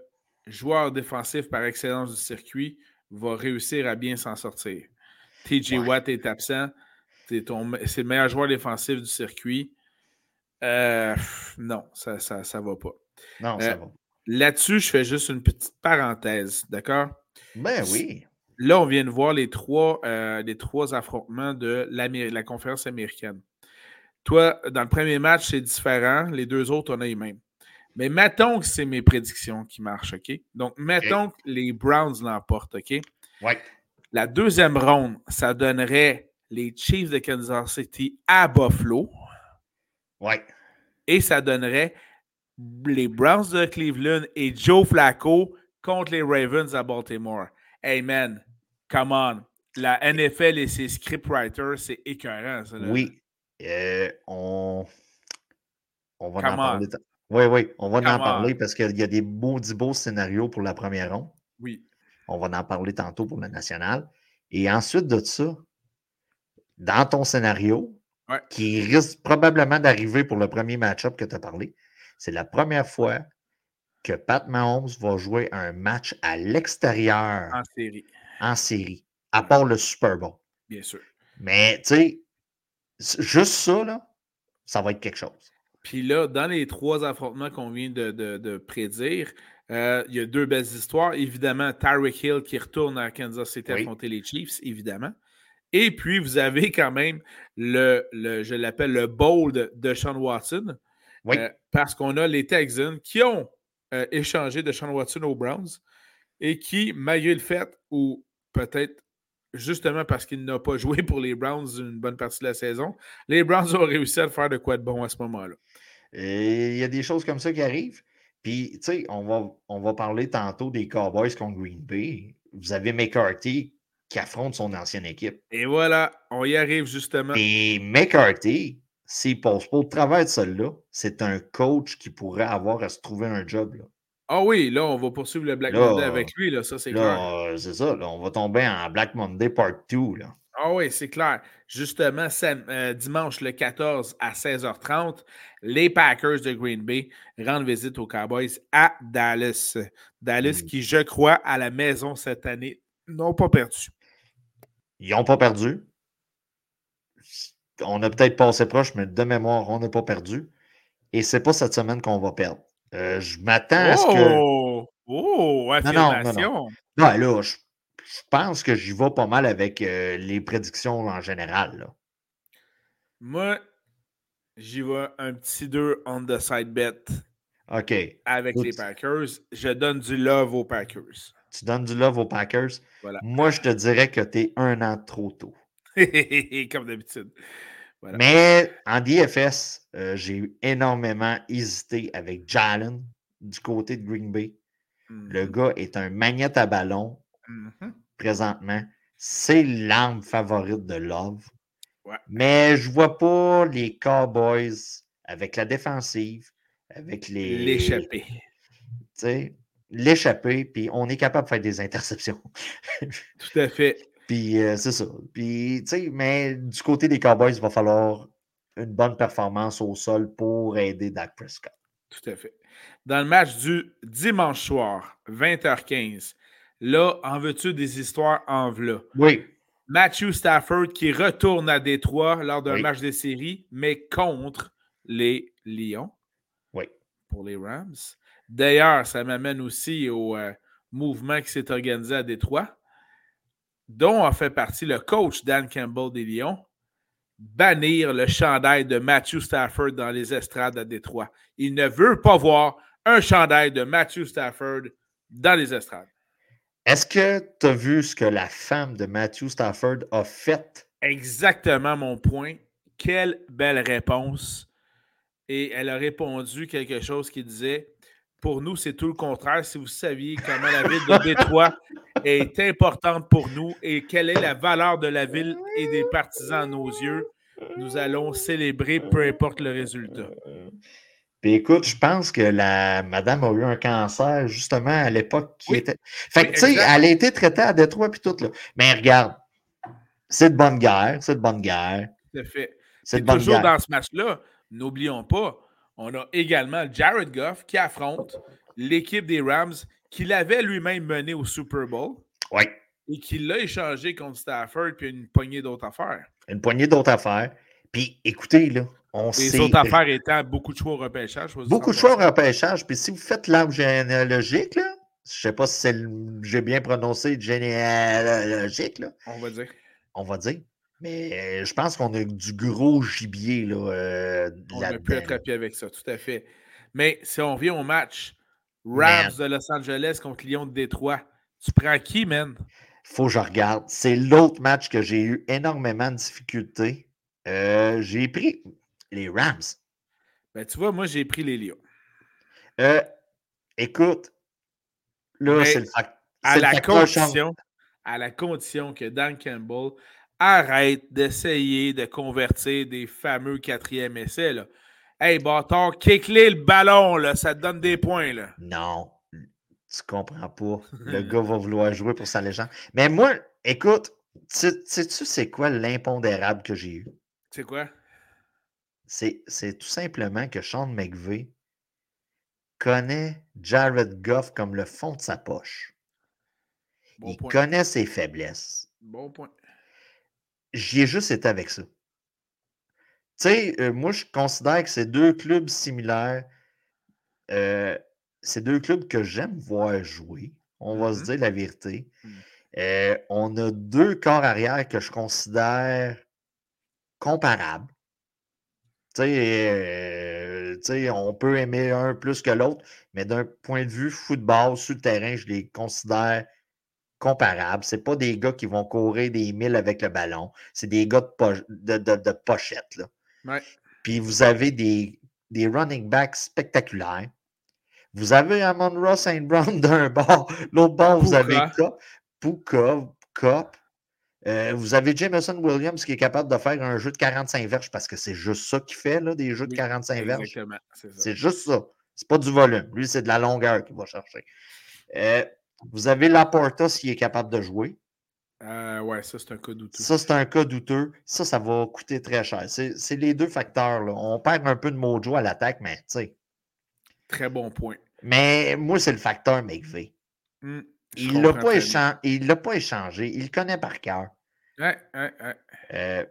joueur défensif par excellence du circuit va réussir à bien s'en sortir. TJ Watt est absent. C'est le meilleur joueur défensif du circuit. Euh, non, ça ne va pas. Non, ça euh, va. Là-dessus, je fais juste une petite parenthèse, d'accord? Ben oui. Là, on vient de voir les trois, euh, les trois affrontements de la conférence américaine. Toi, dans le premier match, c'est différent. Les deux autres, on a les mêmes. Mais mettons que c'est mes prédictions qui marchent, OK? Donc, mettons que les Browns l'emportent, OK? Oui. La deuxième ronde, ça donnerait les Chiefs de Kansas City à Buffalo. Oui. Et ça donnerait les Browns de Cleveland et Joe Flacco contre les Ravens à Baltimore. Hey man, come on. La NFL et ses scriptwriters, c'est écœurant, ça. Oui. Euh, on... on va en parler. Oui, oui, on va en parler parce qu'il y a des beaux, beaux scénarios pour la première ronde. Oui. On va en parler tantôt pour la nationale. Et ensuite de ça, dans ton scénario, qui risque probablement d'arriver pour le premier match-up que tu as parlé, c'est la première fois que Pat Mahomes va jouer un match à l'extérieur. En série. En série. À part le Super Bowl. Bien sûr. Mais, tu sais, juste ça, là, ça va être quelque chose. Puis là, dans les trois affrontements qu'on vient de, prédire, euh, il y a deux belles histoires. Évidemment, Tyreek Hill qui retourne à Kansas City affronter les Chiefs, évidemment. Et puis, vous avez quand même le, le je l'appelle le bold de Sean Watson. Oui. Euh, parce qu'on a les Texans qui ont euh, échangé de Sean Watson aux Browns et qui, malgré le fait, ou peut-être justement parce qu'il n'a pas joué pour les Browns une bonne partie de la saison, les Browns ont réussi à faire de quoi de bon à ce moment-là. Il y a des choses comme ça qui arrivent. Puis, tu sais, on va, on va parler tantôt des Cowboys contre Green Bay. Vous avez McCarthy qui affronte son ancienne équipe. Et voilà, on y arrive justement. Et McCarthy, s'il passe pas au travers de celle-là, c'est un coach qui pourrait avoir à se trouver un job. Là. Ah oui, là, on va poursuivre le Black Monday avec lui, là, ça c'est clair. C'est ça, là, on va tomber en Black Monday Part 2. Là. Ah oui, c'est clair. Justement, euh, dimanche le 14 à 16h30, les Packers de Green Bay rendent visite aux Cowboys à Dallas. Dallas hmm. qui, je crois, à la maison cette année, n'ont pas perdu. Ils n'ont pas perdu on a peut-être passé proche, mais de mémoire, on n'a pas perdu. Et c'est pas cette semaine qu'on va perdre. Euh, je m'attends à ce que. Oh! oh affirmation! Non, non, non. là, je, pense que j'y vais pas mal avec euh, les prédictions en général. Moi, j'y vais un petit 2 on the side bet. OK. Avec les Packers. Je donne du love aux Packers. Tu donnes du love aux Packers? Moi, je te dirais que tu es un an trop tôt. Comme d'habitude. Mais en DFS, euh, j'ai énormément hésité avec Jalen du côté de Green Bay. Le mm-hmm. gars est un magnète à ballon mm-hmm. présentement. C'est l'arme favorite de Love. Mais je ne vois pas les Cowboys avec la défensive, avec les. L'échapper. L'échapper, puis on est capable de faire des interceptions. Tout à fait. Puis euh, c'est ça. Puis, tu sais, mais du côté des Cowboys, il va falloir une bonne performance au sol pour aider Dak Prescott. Tout à fait. Dans le match du dimanche soir, 20h15, là, en veux-tu des histoires en v'là? Oui. Matthew Stafford qui retourne à Détroit lors d'un match des séries, mais contre les Lions. Oui. Pour les Rams. D'ailleurs, ça m'amène aussi au euh, mouvement qui s'est organisé à Détroit dont a fait partie le coach Dan Campbell des Lions, bannir le chandail de Matthew Stafford dans les estrades à Détroit. Il ne veut pas voir un chandail de Matthew Stafford dans les estrades. Est-ce que tu as vu ce que la femme de Matthew Stafford a fait? Exactement mon point. Quelle belle réponse. Et elle a répondu quelque chose qui disait pour nous, c'est tout le contraire. Si vous saviez comment la ville de Détroit est importante pour nous et quelle est la valeur de la ville et des partisans à nos yeux, nous allons célébrer peu importe le résultat. Puis écoute, je pense que la madame a eu un cancer justement à l'époque qui était. Fait que, tu sais, elle a été traitée à Détroit puis tout, là. Mais regarde, c'est de bonne guerre, c'est de bonne guerre. Tout à fait. C'est toujours dans ce match-là, n'oublions pas, on a également Jared Goff qui affronte l'équipe des Rams qu'il avait lui-même mené au Super Bowl. Oui. Et qu'il l'a échangé contre Stafford puis une poignée d'autres affaires. Une poignée d'autres affaires. Puis écoutez, là, on Les autres affaires étant beaucoup de choix au repêchage. Beaucoup de choix au repêchage. Puis si vous faites l'arbre généalogique, là, je ne sais pas si j'ai bien prononcé généalogique, là. On va dire. On va dire. Mais je pense qu'on a du gros gibier là, euh, On a pu attraper avec ça, tout à fait. Mais si on vient au match Rams de Los Angeles contre Lyon de Détroit, tu prends qui, man? Faut que je regarde. C'est l'autre match que j'ai eu énormément de difficultés. Euh, j'ai pris les Rams. Ben, tu vois, moi, j'ai pris les Lions. Euh, écoute, là, c'est le. À la, condition, à la condition que Dan Campbell arrête d'essayer de convertir des fameux quatrième essais. Là. Hey, bâtard, kick le ballon, là, ça te donne des points. Là. Non, tu comprends pas. Le gars va vouloir jouer pour sa légende. Mais moi, écoute, sais-tu c'est quoi l'impondérable que j'ai eu? C'est quoi? C'est tout simplement que Sean McVeigh connaît Jared Goff comme le fond de sa poche. Il connaît ses faiblesses. Bon point j'y ai juste été avec ça. Tu sais, euh, moi, je considère que c'est deux clubs similaires. Euh, c'est deux clubs que j'aime voir jouer. On va se mmh dire la vérité. Mmh. Euh, on a deux corps arrière que je considère comparables. Tu sais, on peut aimer un plus que l'autre, mais d'un point de vue football, sur le terrain, je les considère comparables. Ce pas des gars qui vont courir des milles avec le ballon. C'est des gars de, de, pochette. Là. Puis vous avez des, des running backs spectaculaires. Vous avez Amon Ross Saint Brown d'un bord. L'autre bord, vous avez Puka, Cop. Euh, vous avez Jameson Williams qui est capable de faire un jeu de 45 verges parce que c'est juste ça qu'il fait, là, des jeux de 45 verges. C'est juste ça. C'est pas du volume. Lui, c'est de la longueur qu'il va chercher. Euh, vous avez Laporta s'il est capable de jouer. Euh, ouais, ça, c'est un cas douteux. Ça, c'est un cas douteux. Ça, ça va coûter très cher. C'est les deux facteurs. Là. On perd un peu de mojo à l'attaque, mais tu sais. Très bon point. Mais moi, c'est le facteur McVeigh. Hmm, il ne l'a pas, échangé, pas échangé. Il le connaît par cœur. Ouais, ouais, ouais. Euh,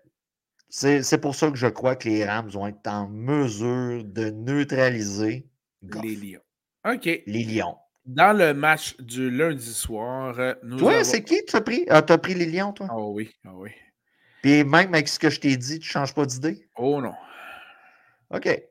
c'est pour ça que je crois que les Rams vont être en mesure de neutraliser les Lions. OK. Les Lions. Dans le match du lundi soir, euh, nous Toi, c'est qui tu as pris? Ah, tu as pris les Lions, toi? Oh oui, oh oui. Puis même avec ce que je t'ai dit, tu ne changes pas d'idée? Oh non. OK.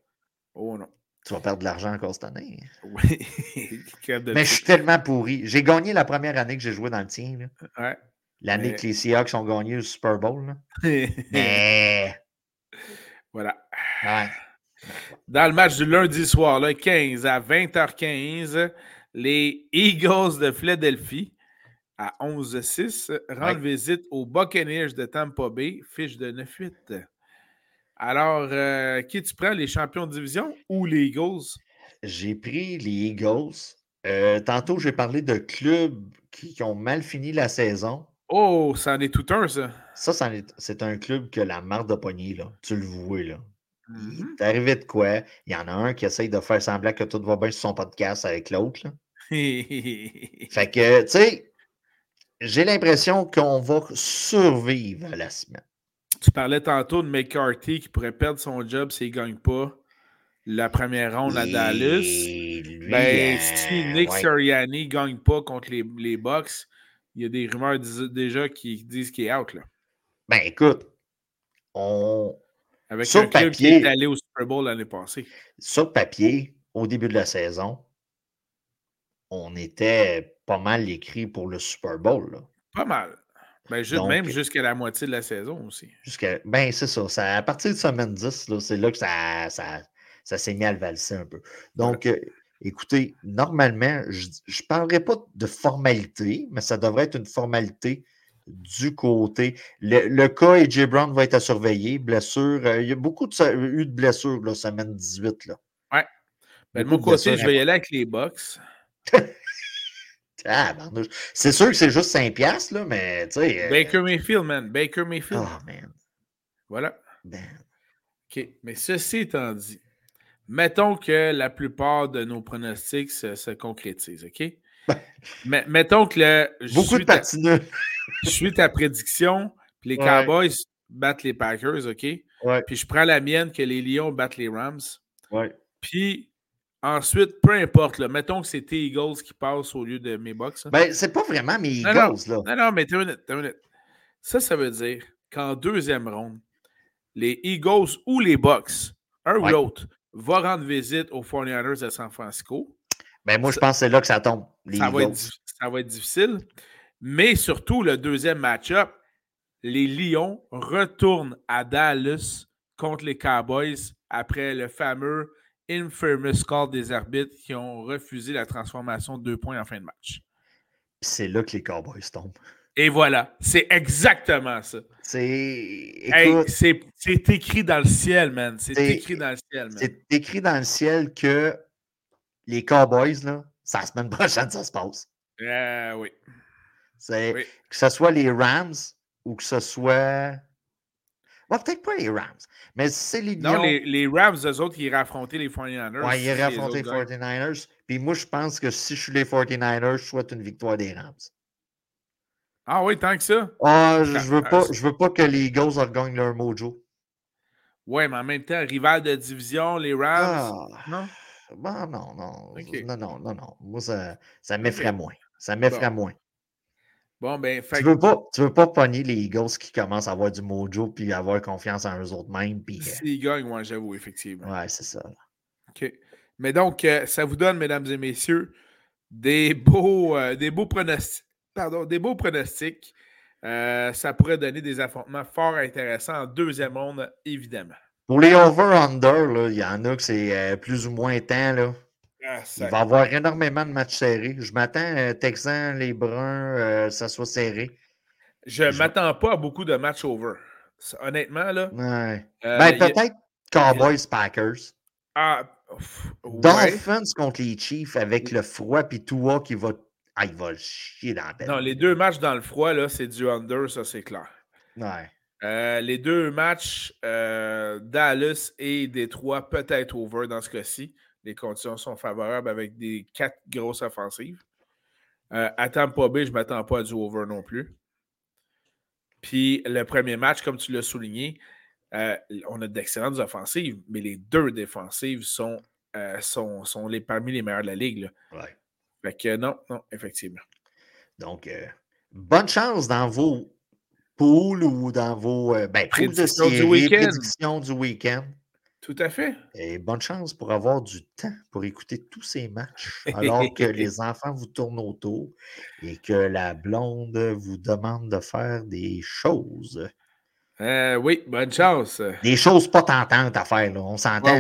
Oh non. Tu vas perdre de l'argent encore cette année. Oui. Mais je suis tellement pourri. J'ai gagné la première année que j'ai joué dans le tien. Ouais. L'année que les Seahawks ont gagné le Super Bowl. Là. Mais. Voilà. Ouais. Dans le match du lundi soir, le 15 à 20h15, les Eagles de Philadelphie, à 11-6, rendent visite aux Buccaneers de Tampa Bay, fiche de 9-8. Alors, euh, qui tu prends, les champions de division ou les Eagles? J'ai pris les Eagles. Euh, tantôt, j'ai parlé de clubs qui, ont mal fini la saison. Oh, ça en est tout un, ça. Ça, c'est un club que la marde de poignée, là. Tu le vois, là. Mmh T'es arrivé de quoi? Il y en a un qui essaye de faire semblant que tout va bien sur son podcast avec l'autre. fait que, tu sais, j'ai l'impression qu'on va survivre à la semaine. Tu parlais tantôt de McCarthy qui pourrait perdre son job s'il ne gagne pas la première ronde à Dallas. ben, si Nick Sirianni ne gagne pas contre les, les Bucks, il y a des rumeurs déjà qui disent qu'il est out. Là. Ben écoute, on, avec sur un papier, qui est allé au Super Bowl l'année passée. Sur papier, au début de la saison, on était pas mal écrit pour le Super Bowl. Pas mal. Ben, même jusqu'à la moitié de la saison aussi. Jusqu'à, ben, c'est ça, ça. À partir de semaine 10, c'est là que ça, ça, ça s'est mis à le valser un peu. Donc, euh, écoutez, normalement, je ne parlerai pas de formalité, mais ça devrait être une formalité du côté. Le, cas AJ Brown va être à surveiller. Blessure. Euh, il y a beaucoup de, eu de blessures la semaine 18. Là. Ouais. Ben, de mon côté, je vais y aller avec les Bucks. ah, c'est sûr que c'est juste 5 piastres, là, mais tu sais. Euh, Baker Mayfield, man. Baker Mayfield. Oh, man. Voilà. Ben. OK. Mais ceci étant dit, mettons que la plupart de nos pronostics se, concrétisent, OK? Mettons que le, Beaucoup de patineux. Je suis ta prédiction, puis les Cowboys battent les Packers, OK? Puis je prends la mienne que les Lions battent les Rams. Ouais. Puis ensuite, peu importe, là, mettons que c'est tes Eagles qui passent au lieu de mes Bucks. Hein. Ben, c'est pas vraiment mes Eagles, là. Non, non, mais t'as une minute, Ça, ça veut dire qu'en deuxième ronde, les Eagles ou les Bucks, un ou l'autre, vont rendre visite aux 49ers de San Francisco. Ben, moi, je pense que c'est là que ça tombe. ça, va être, ça va être difficile. Mais surtout, le deuxième match-up, les Lions retournent à Dallas contre les Cowboys après le fameux infamous call des arbitres qui ont refusé la transformation de deux points en fin de match. C'est là que les Cowboys tombent. Et voilà, c'est exactement ça. C'est. c'est écrit dans le ciel, man. C'est écrit dans le ciel, man. C'est écrit dans le ciel que les Cowboys, là, ça la semaine prochaine, ça se passe. Euh, oui. Que ce soit les Rams ou que ce soit. peut-être pas les Rams, mais c'est les Non, les, les, Rams, eux autres, ils iraient affronter les 49ers. Oui, ils iraient affronter les 49ers. Puis moi, je pense que si je suis les 49ers, je souhaite une victoire des Rams. Ah oui, tant que ça? Ah, je veux pas, je veux pas que les Eagles regagnent leur mojo. Oui, mais en même temps, rival de division, les Rams. Ah, non? non, non. Non, non, non, non. Moi, ça, ça m'effraie moins. Ça m'effraie moins. Bon, ben, tu, veux pas, tu veux pas pogner les Eagles qui commencent à avoir du mojo puis avoir confiance en eux autres mêmes. Puis, euh S'ils gagnent, moi, j'avoue, effectivement. Ouais, c'est ça. OK. Mais donc, euh, ça vous donne, mesdames et messieurs, des beaux, euh, des beaux pronostics. Pardon, des beaux pronostics. ça pourrait donner des affrontements fort intéressants en deuxième ronde, évidemment. Pour les over-under, il y en a que c'est plus ou moins temps. Là. Ah, il va y avoir énormément de matchs serrés. Je m'attends, euh, Texans, les Bruns, euh, ça soit serré. Je ne m'attends pas à beaucoup de matchs over. Honnêtement, là. Ouais. Euh, ben, peut-être Cowboys, Packers. Ah, Dolphins contre les Chiefs avec le froid puis Tua qui va. Ah, il va chier dans la tête. Non, les deux matchs dans le froid, là, c'est du under, ça, c'est clair. Ouais. Les deux matchs, Dallas et Détroit, peut-être over dans ce cas-ci les conditions sont favorables avec des quatre grosses offensives. Euh, à Tampa Bay, je ne m'attends pas à du over non plus. Puis le premier match, comme tu l'as souligné, euh, on a d'excellentes offensives, mais les deux défensives sont, euh, sont, sont les, parmi les meilleures de la ligue. Ouais. Fait que non, non, effectivement. Donc, euh, bonne chance dans vos poules ou dans vos ben, prédictions du week-end. du week-end. Tout à fait. Et bonne chance pour avoir du temps pour écouter tous ces matchs, alors que les enfants vous tournent autour et que la blonde vous demande de faire des choses. Euh, oui, bonne chance. Des choses pas tentantes à faire, là. on s'entend.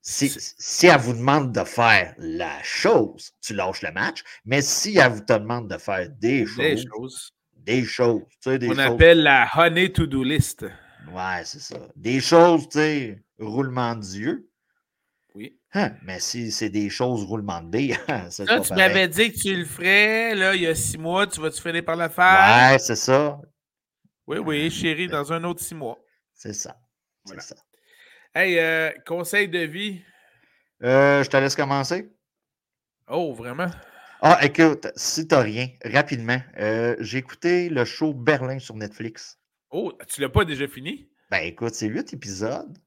si, elle vous demande de faire la chose, tu lâches le match. Mais si elle vous te demande de faire des choses, des choses, des choses, tu sais, des on appelle la honey to-do list. Ouais, c'est ça. Des choses, tu sais, roulement d'yeux. Oui. Hein, mais si c'est des choses roulement de dés, c'est Là, tu m'avais dit que tu le ferais, là, il y a six mois, tu vas-tu finir par le faire? Ouais, c'est ça. Oui, oui, chérie, dans un autre six mois. C'est ça. C'est ça. Hey, euh, conseil de vie? Euh, je te laisse commencer. Oh, vraiment? Ah, écoute, si t'as rien, rapidement, euh, j'ai écouté le show Berlin sur Netflix. Oh, tu l'as pas déjà fini? Ben écoute, c'est huit épisodes.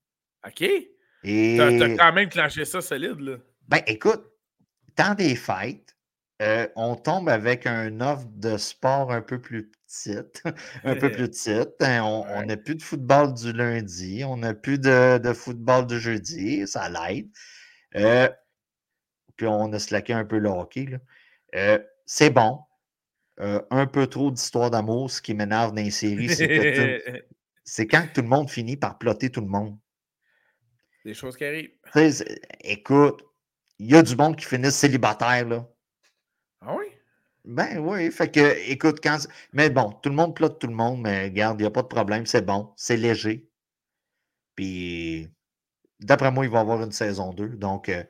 OK. Et... T'as quand même clenché ça solide, là. Ben écoute, temps des fêtes, euh, on tombe avec un offre de sport un peu plus petite. un peu plus petite. Hein, on n'a plus de football du lundi, on n'a plus de, football du jeudi, ça l'aide. Euh, puis on a slacké un peu le hockey. Euh, c'est bon. Euh, un peu trop d'histoires d'amour, ce qui m'énerve dans les séries, c'est quand tout le monde finit par plotter tout le monde. Des choses qui arrivent. écoute, il y a du monde qui finit célibataire, là. Ah oui? Ben oui, fait que, écoute, quand. Mais bon, tout le monde plotte tout le monde, mais regarde, il n'y a pas de problème, c'est bon, c'est léger. Puis, D'après moi, il va y avoir une saison 2. Donc, euh,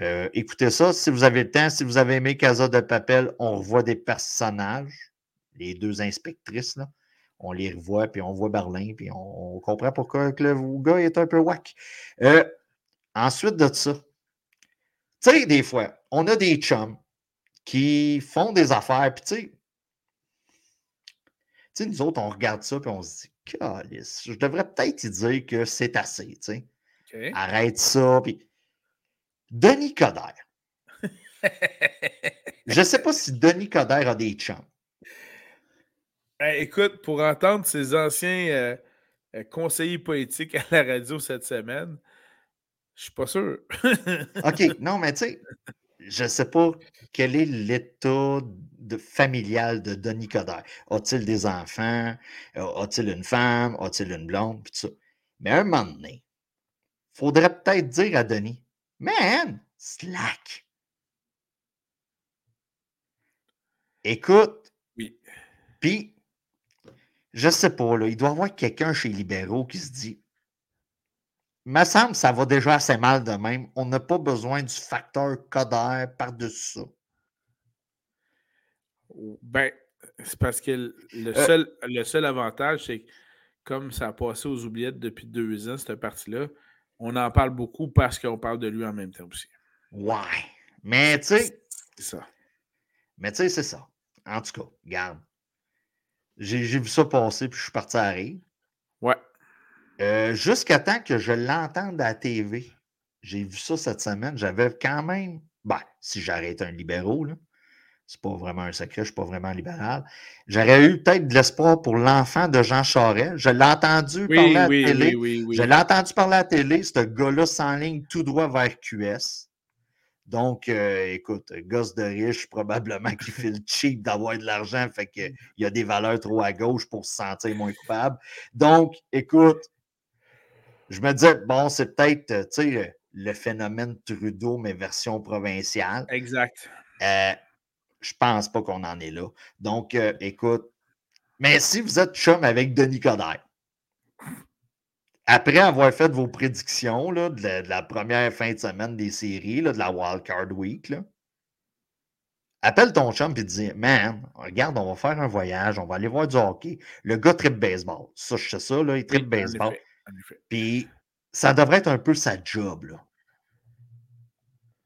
euh, écoutez ça. Si vous avez le temps, si vous avez aimé Casa de Papel, on revoit des personnages, les deux inspectrices, là. On les revoit, puis on voit Berlin, puis on, comprend pourquoi le gars est un peu whack. Euh, ensuite de ça, tu sais, des fois, on a des chums qui font des affaires, puis tu sais, tu sais, nous autres, on regarde ça, puis on se dit, Calice, je devrais peut-être y dire que c'est assez, tu sais. Arrête ça, puis. Denis Coderre. je ne sais pas si Denis Coderre a des chums. écoute, pour entendre ses anciens euh, euh, conseillers politiques à la radio cette semaine, je suis pas sûr. OK, non, mais tu sais, je ne sais pas quel est l'état familial de Denis Coderre. A-t-il des enfants? A-t-il une femme? A-t-il une blonde? Ça. Mais à un moment donné, il faudrait peut-être dire à Denis, man, slack. Écoute. Oui. Puis, je sais pas, là, il doit y avoir quelqu'un chez les libéraux qui se dit me semble que ça va déjà assez mal de même. On n'a pas besoin du facteur codeur par-dessus ça. Ben, c'est parce que le euh seul, le seul avantage, c'est que comme ça a passé aux oubliettes depuis deux ans, cette partie-là, on en parle beaucoup parce qu'on parle de lui en même temps aussi. Ouais. Mais tu sais. C'est ça. Mais tu sais, c'est ça. En tout cas, regarde. J'ai vu ça passer, puis je suis parti à rire. Ouais. Euh, jusqu'à temps que je l'entende à la TV. J'ai vu ça cette semaine. J'avais quand même. Ben, si j'arrête un libéraux, c'est pas vraiment un secret, je suis pas vraiment libéral. J'aurais eu peut-être de l'espoir pour l'enfant de Jean Charest. Je l'ai entendu parler à la télé. je l'ai entendu parler à la télé. Ce gars-là s'enligne tout droit vers QS. Donc, euh, écoute, gosse de riche, probablement qui fait le cheap d'avoir de l'argent, fait qu'il y a des valeurs trop à gauche pour se sentir moins coupable. Donc, écoute, je me disais, bon, c'est peut-être, euh, tu sais, le phénomène Trudeau, mais version provinciale. Exact. Euh, je pense pas qu'on en est là. Donc, euh, écoute, mais si vous êtes chum avec Denis Coderre, après avoir fait vos prédictions là, de, la, première fin de semaine des séries, là, de la Wildcard Week, là, appelle ton chum et dis Man, regarde, on va faire un voyage, on va aller voir du hockey. Le gars tripe baseball. Ça, je sais ça, là, il tripe baseball. Puis ça devrait être un peu sa job, là.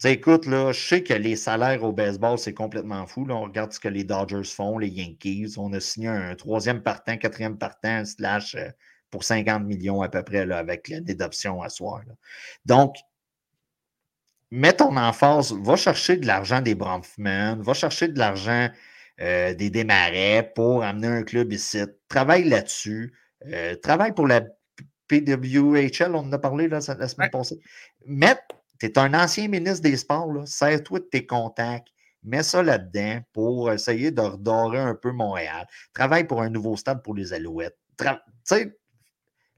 Sais, écoute, là, je sais que les salaires au baseball, c'est complètement fou. Là. On regarde ce que les Dodgers font, les Yankees. On a signé un troisième partant, quatrième partant, slash euh, pour 50 millions à peu près là, avec la dédoption à soir. Donc, mets ton emphase, va chercher de l'argent des Bronfman, va chercher de l'argent euh, des Desmarais pour amener un club ici. Travaille là-dessus. Euh, travaille pour la PWHL, on en a parlé la semaine passée. Mais tu es un ancien ministre des Sports, sers-toi de tes contacts, mets ça là-dedans pour essayer de redorer un peu Montréal. Travaille pour un nouveau stade pour les Alouettes. Tu sais,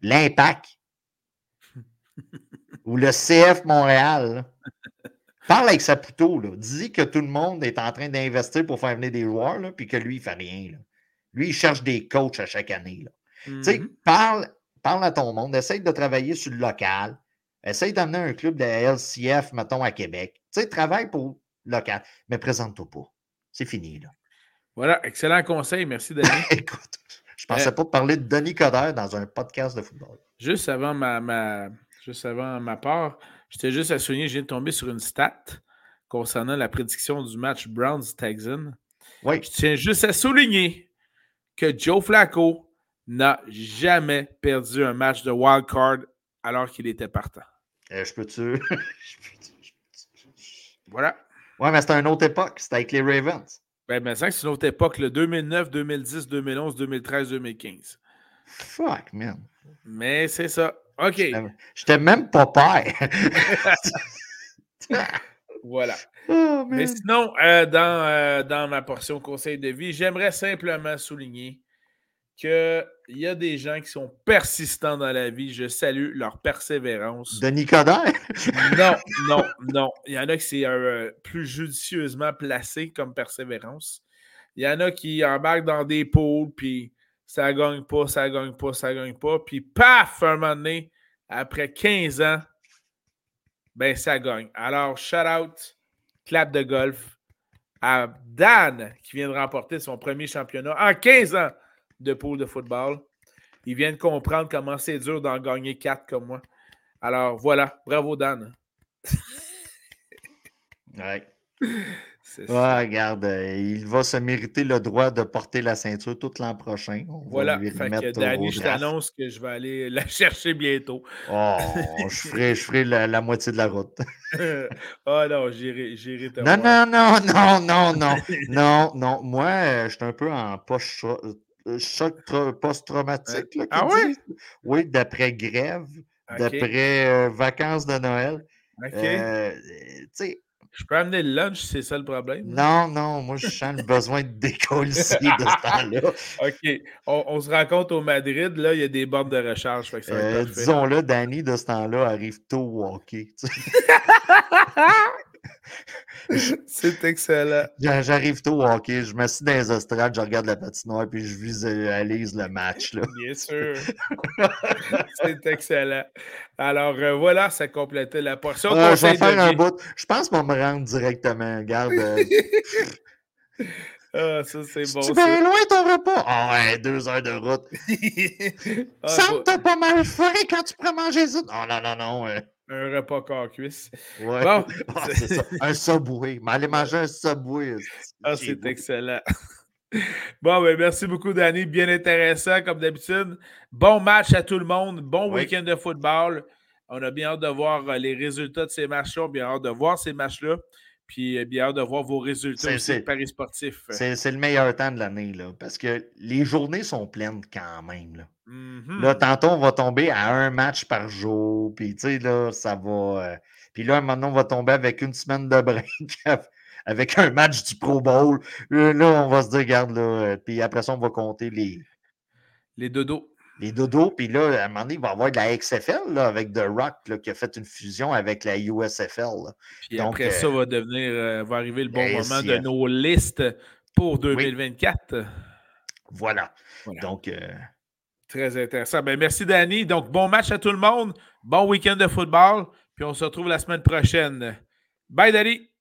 l'impact. ou le CF Montréal. Parle avec Saputo. Là. Dis que tout le monde est en train d'investir pour faire venir des joueurs, puis que lui, il ne fait rien. Lui, il cherche des coachs à chaque année. Mm-hmm. parle Parle à ton monde, essaye de travailler sur le local. Essaye d'amener un club de LCF, mettons, à Québec. Tu sais, travaille pour local, mais présente-toi pas. C'est fini, là. Voilà, excellent conseil. Merci, Denis. Écoute, je pensais euh, pas parler de Denis Coderre dans un podcast de football. Juste avant ma, juste avant ma part, j'étais juste à souligner, je viens de tomber sur une stat concernant la prédiction du match Browns-Texans. Oui. Je tiens juste à souligner que Joe Flacco n'a jamais perdu un match de wild card alors qu'il était partant. Euh, je peux-tu? voilà. Ouais, mais c'était une autre époque. C'était avec les Ravens. Ben, ben c'est une autre époque, le 2009, 2010, 2011, 2013, 2015. Fuck, man. Mais c'est ça. OK. J'étais même pas père. voilà. Oh, mais sinon, euh, dans, euh, dans ma portion conseil de vie, j'aimerais simplement souligner qu'il y a des gens qui sont persistants dans la vie. Je salue leur persévérance. Denis Coderre? non, non, non. Il y en a qui c'est euh, plus judicieusement placé comme persévérance. Il y en a qui embarquent dans des pôles, puis ça gagne pas, ça gagne pas, ça gagne pas. Puis paf, un moment donné, après 15 ans, ben ça gagne. Alors, shout out, clap de golf à Dan qui vient de remporter son premier championnat en 15 ans de pool de football. Il vient de comprendre comment c'est dur d'en gagner 4 comme moi. Alors voilà, bravo Dan. ouais. Ouais, regarde, euh, il va se mériter le droit de porter la ceinture tout l'an prochain. voilà, fait que Danny, je t'annonce que je vais aller la chercher bientôt. Oh, je ferai, je ferai la, moitié de la route. oh non, j'irai te non, non, non, non, non, non, non, non. Moi, euh, je suis un peu en poche choc post-traumatique. Ah oui? Oui, d'après grève, d'après vacances de Noël. OK. tu sais, je peux amener le lunch, c'est ça le problème? Non, non, moi je sens le besoin de décoller de ce temps-là. OK. On, se rencontre au Madrid, là, il y a des bornes de recharge. Euh, disons-le, Danny de ce temps-là arrive tôt au hockey. C'est excellent. J'arrive tôt au hockey, je m'assieds dans les estrades, je regarde la patinoire, puis je visualise le match. Là. Bien sûr. C'est excellent. Alors euh, voilà, ça complétait la portion. je vais faire un bout. Je pense qu'on me rendre directement. Garde. Euh, ah, ça, c'est bon. Tu vas loin ton repas? Ah ouais, deux heures de route. ah, ça me t'a pas mal faim quand tu pourrais manger ça. Non, non, non, non. Un repas corps cuisse. Ouais. Bon. Ah, c'est ça. Un subway. Mais allez manger un subway. Ah, c'est excellent. Bon, ben merci beaucoup, Danny. Bien intéressant, comme d'habitude. Bon match à tout le monde. Bon week-end de football. On a bien hâte de voir euh, les résultats de ces matchs-là. Bien hâte de voir ces matchs-là. Puis euh, bien hâte de voir vos résultats aussi de Paris sportif. C'est le meilleur temps de l'année, là. Parce que les journées sont pleines quand même. Là. Là, mm-hmm. tantôt, on va tomber à un match par jour. Puis, tu sais, là, ça va. Euh, puis là, maintenant, on va tomber avec une semaine de break, avec un match du Pro Bowl. Là, on va se dire, regarde, là. Euh, puis après ça, on va compter les. Les dodos. Les dodos. Puis là, à un moment donné, il va y avoir de la XFL, là, avec The Rock, là, qui a fait une fusion avec la USFL. Puis après ça, euh, va devenir. va arriver le bon moment de nos listes pour 2024. Voilà. Donc. Très intéressant. Ben, merci, Danny. Donc, bon match à tout le monde. Bon week-end de football. Puis on se retrouve la semaine prochaine. Bye, Danny.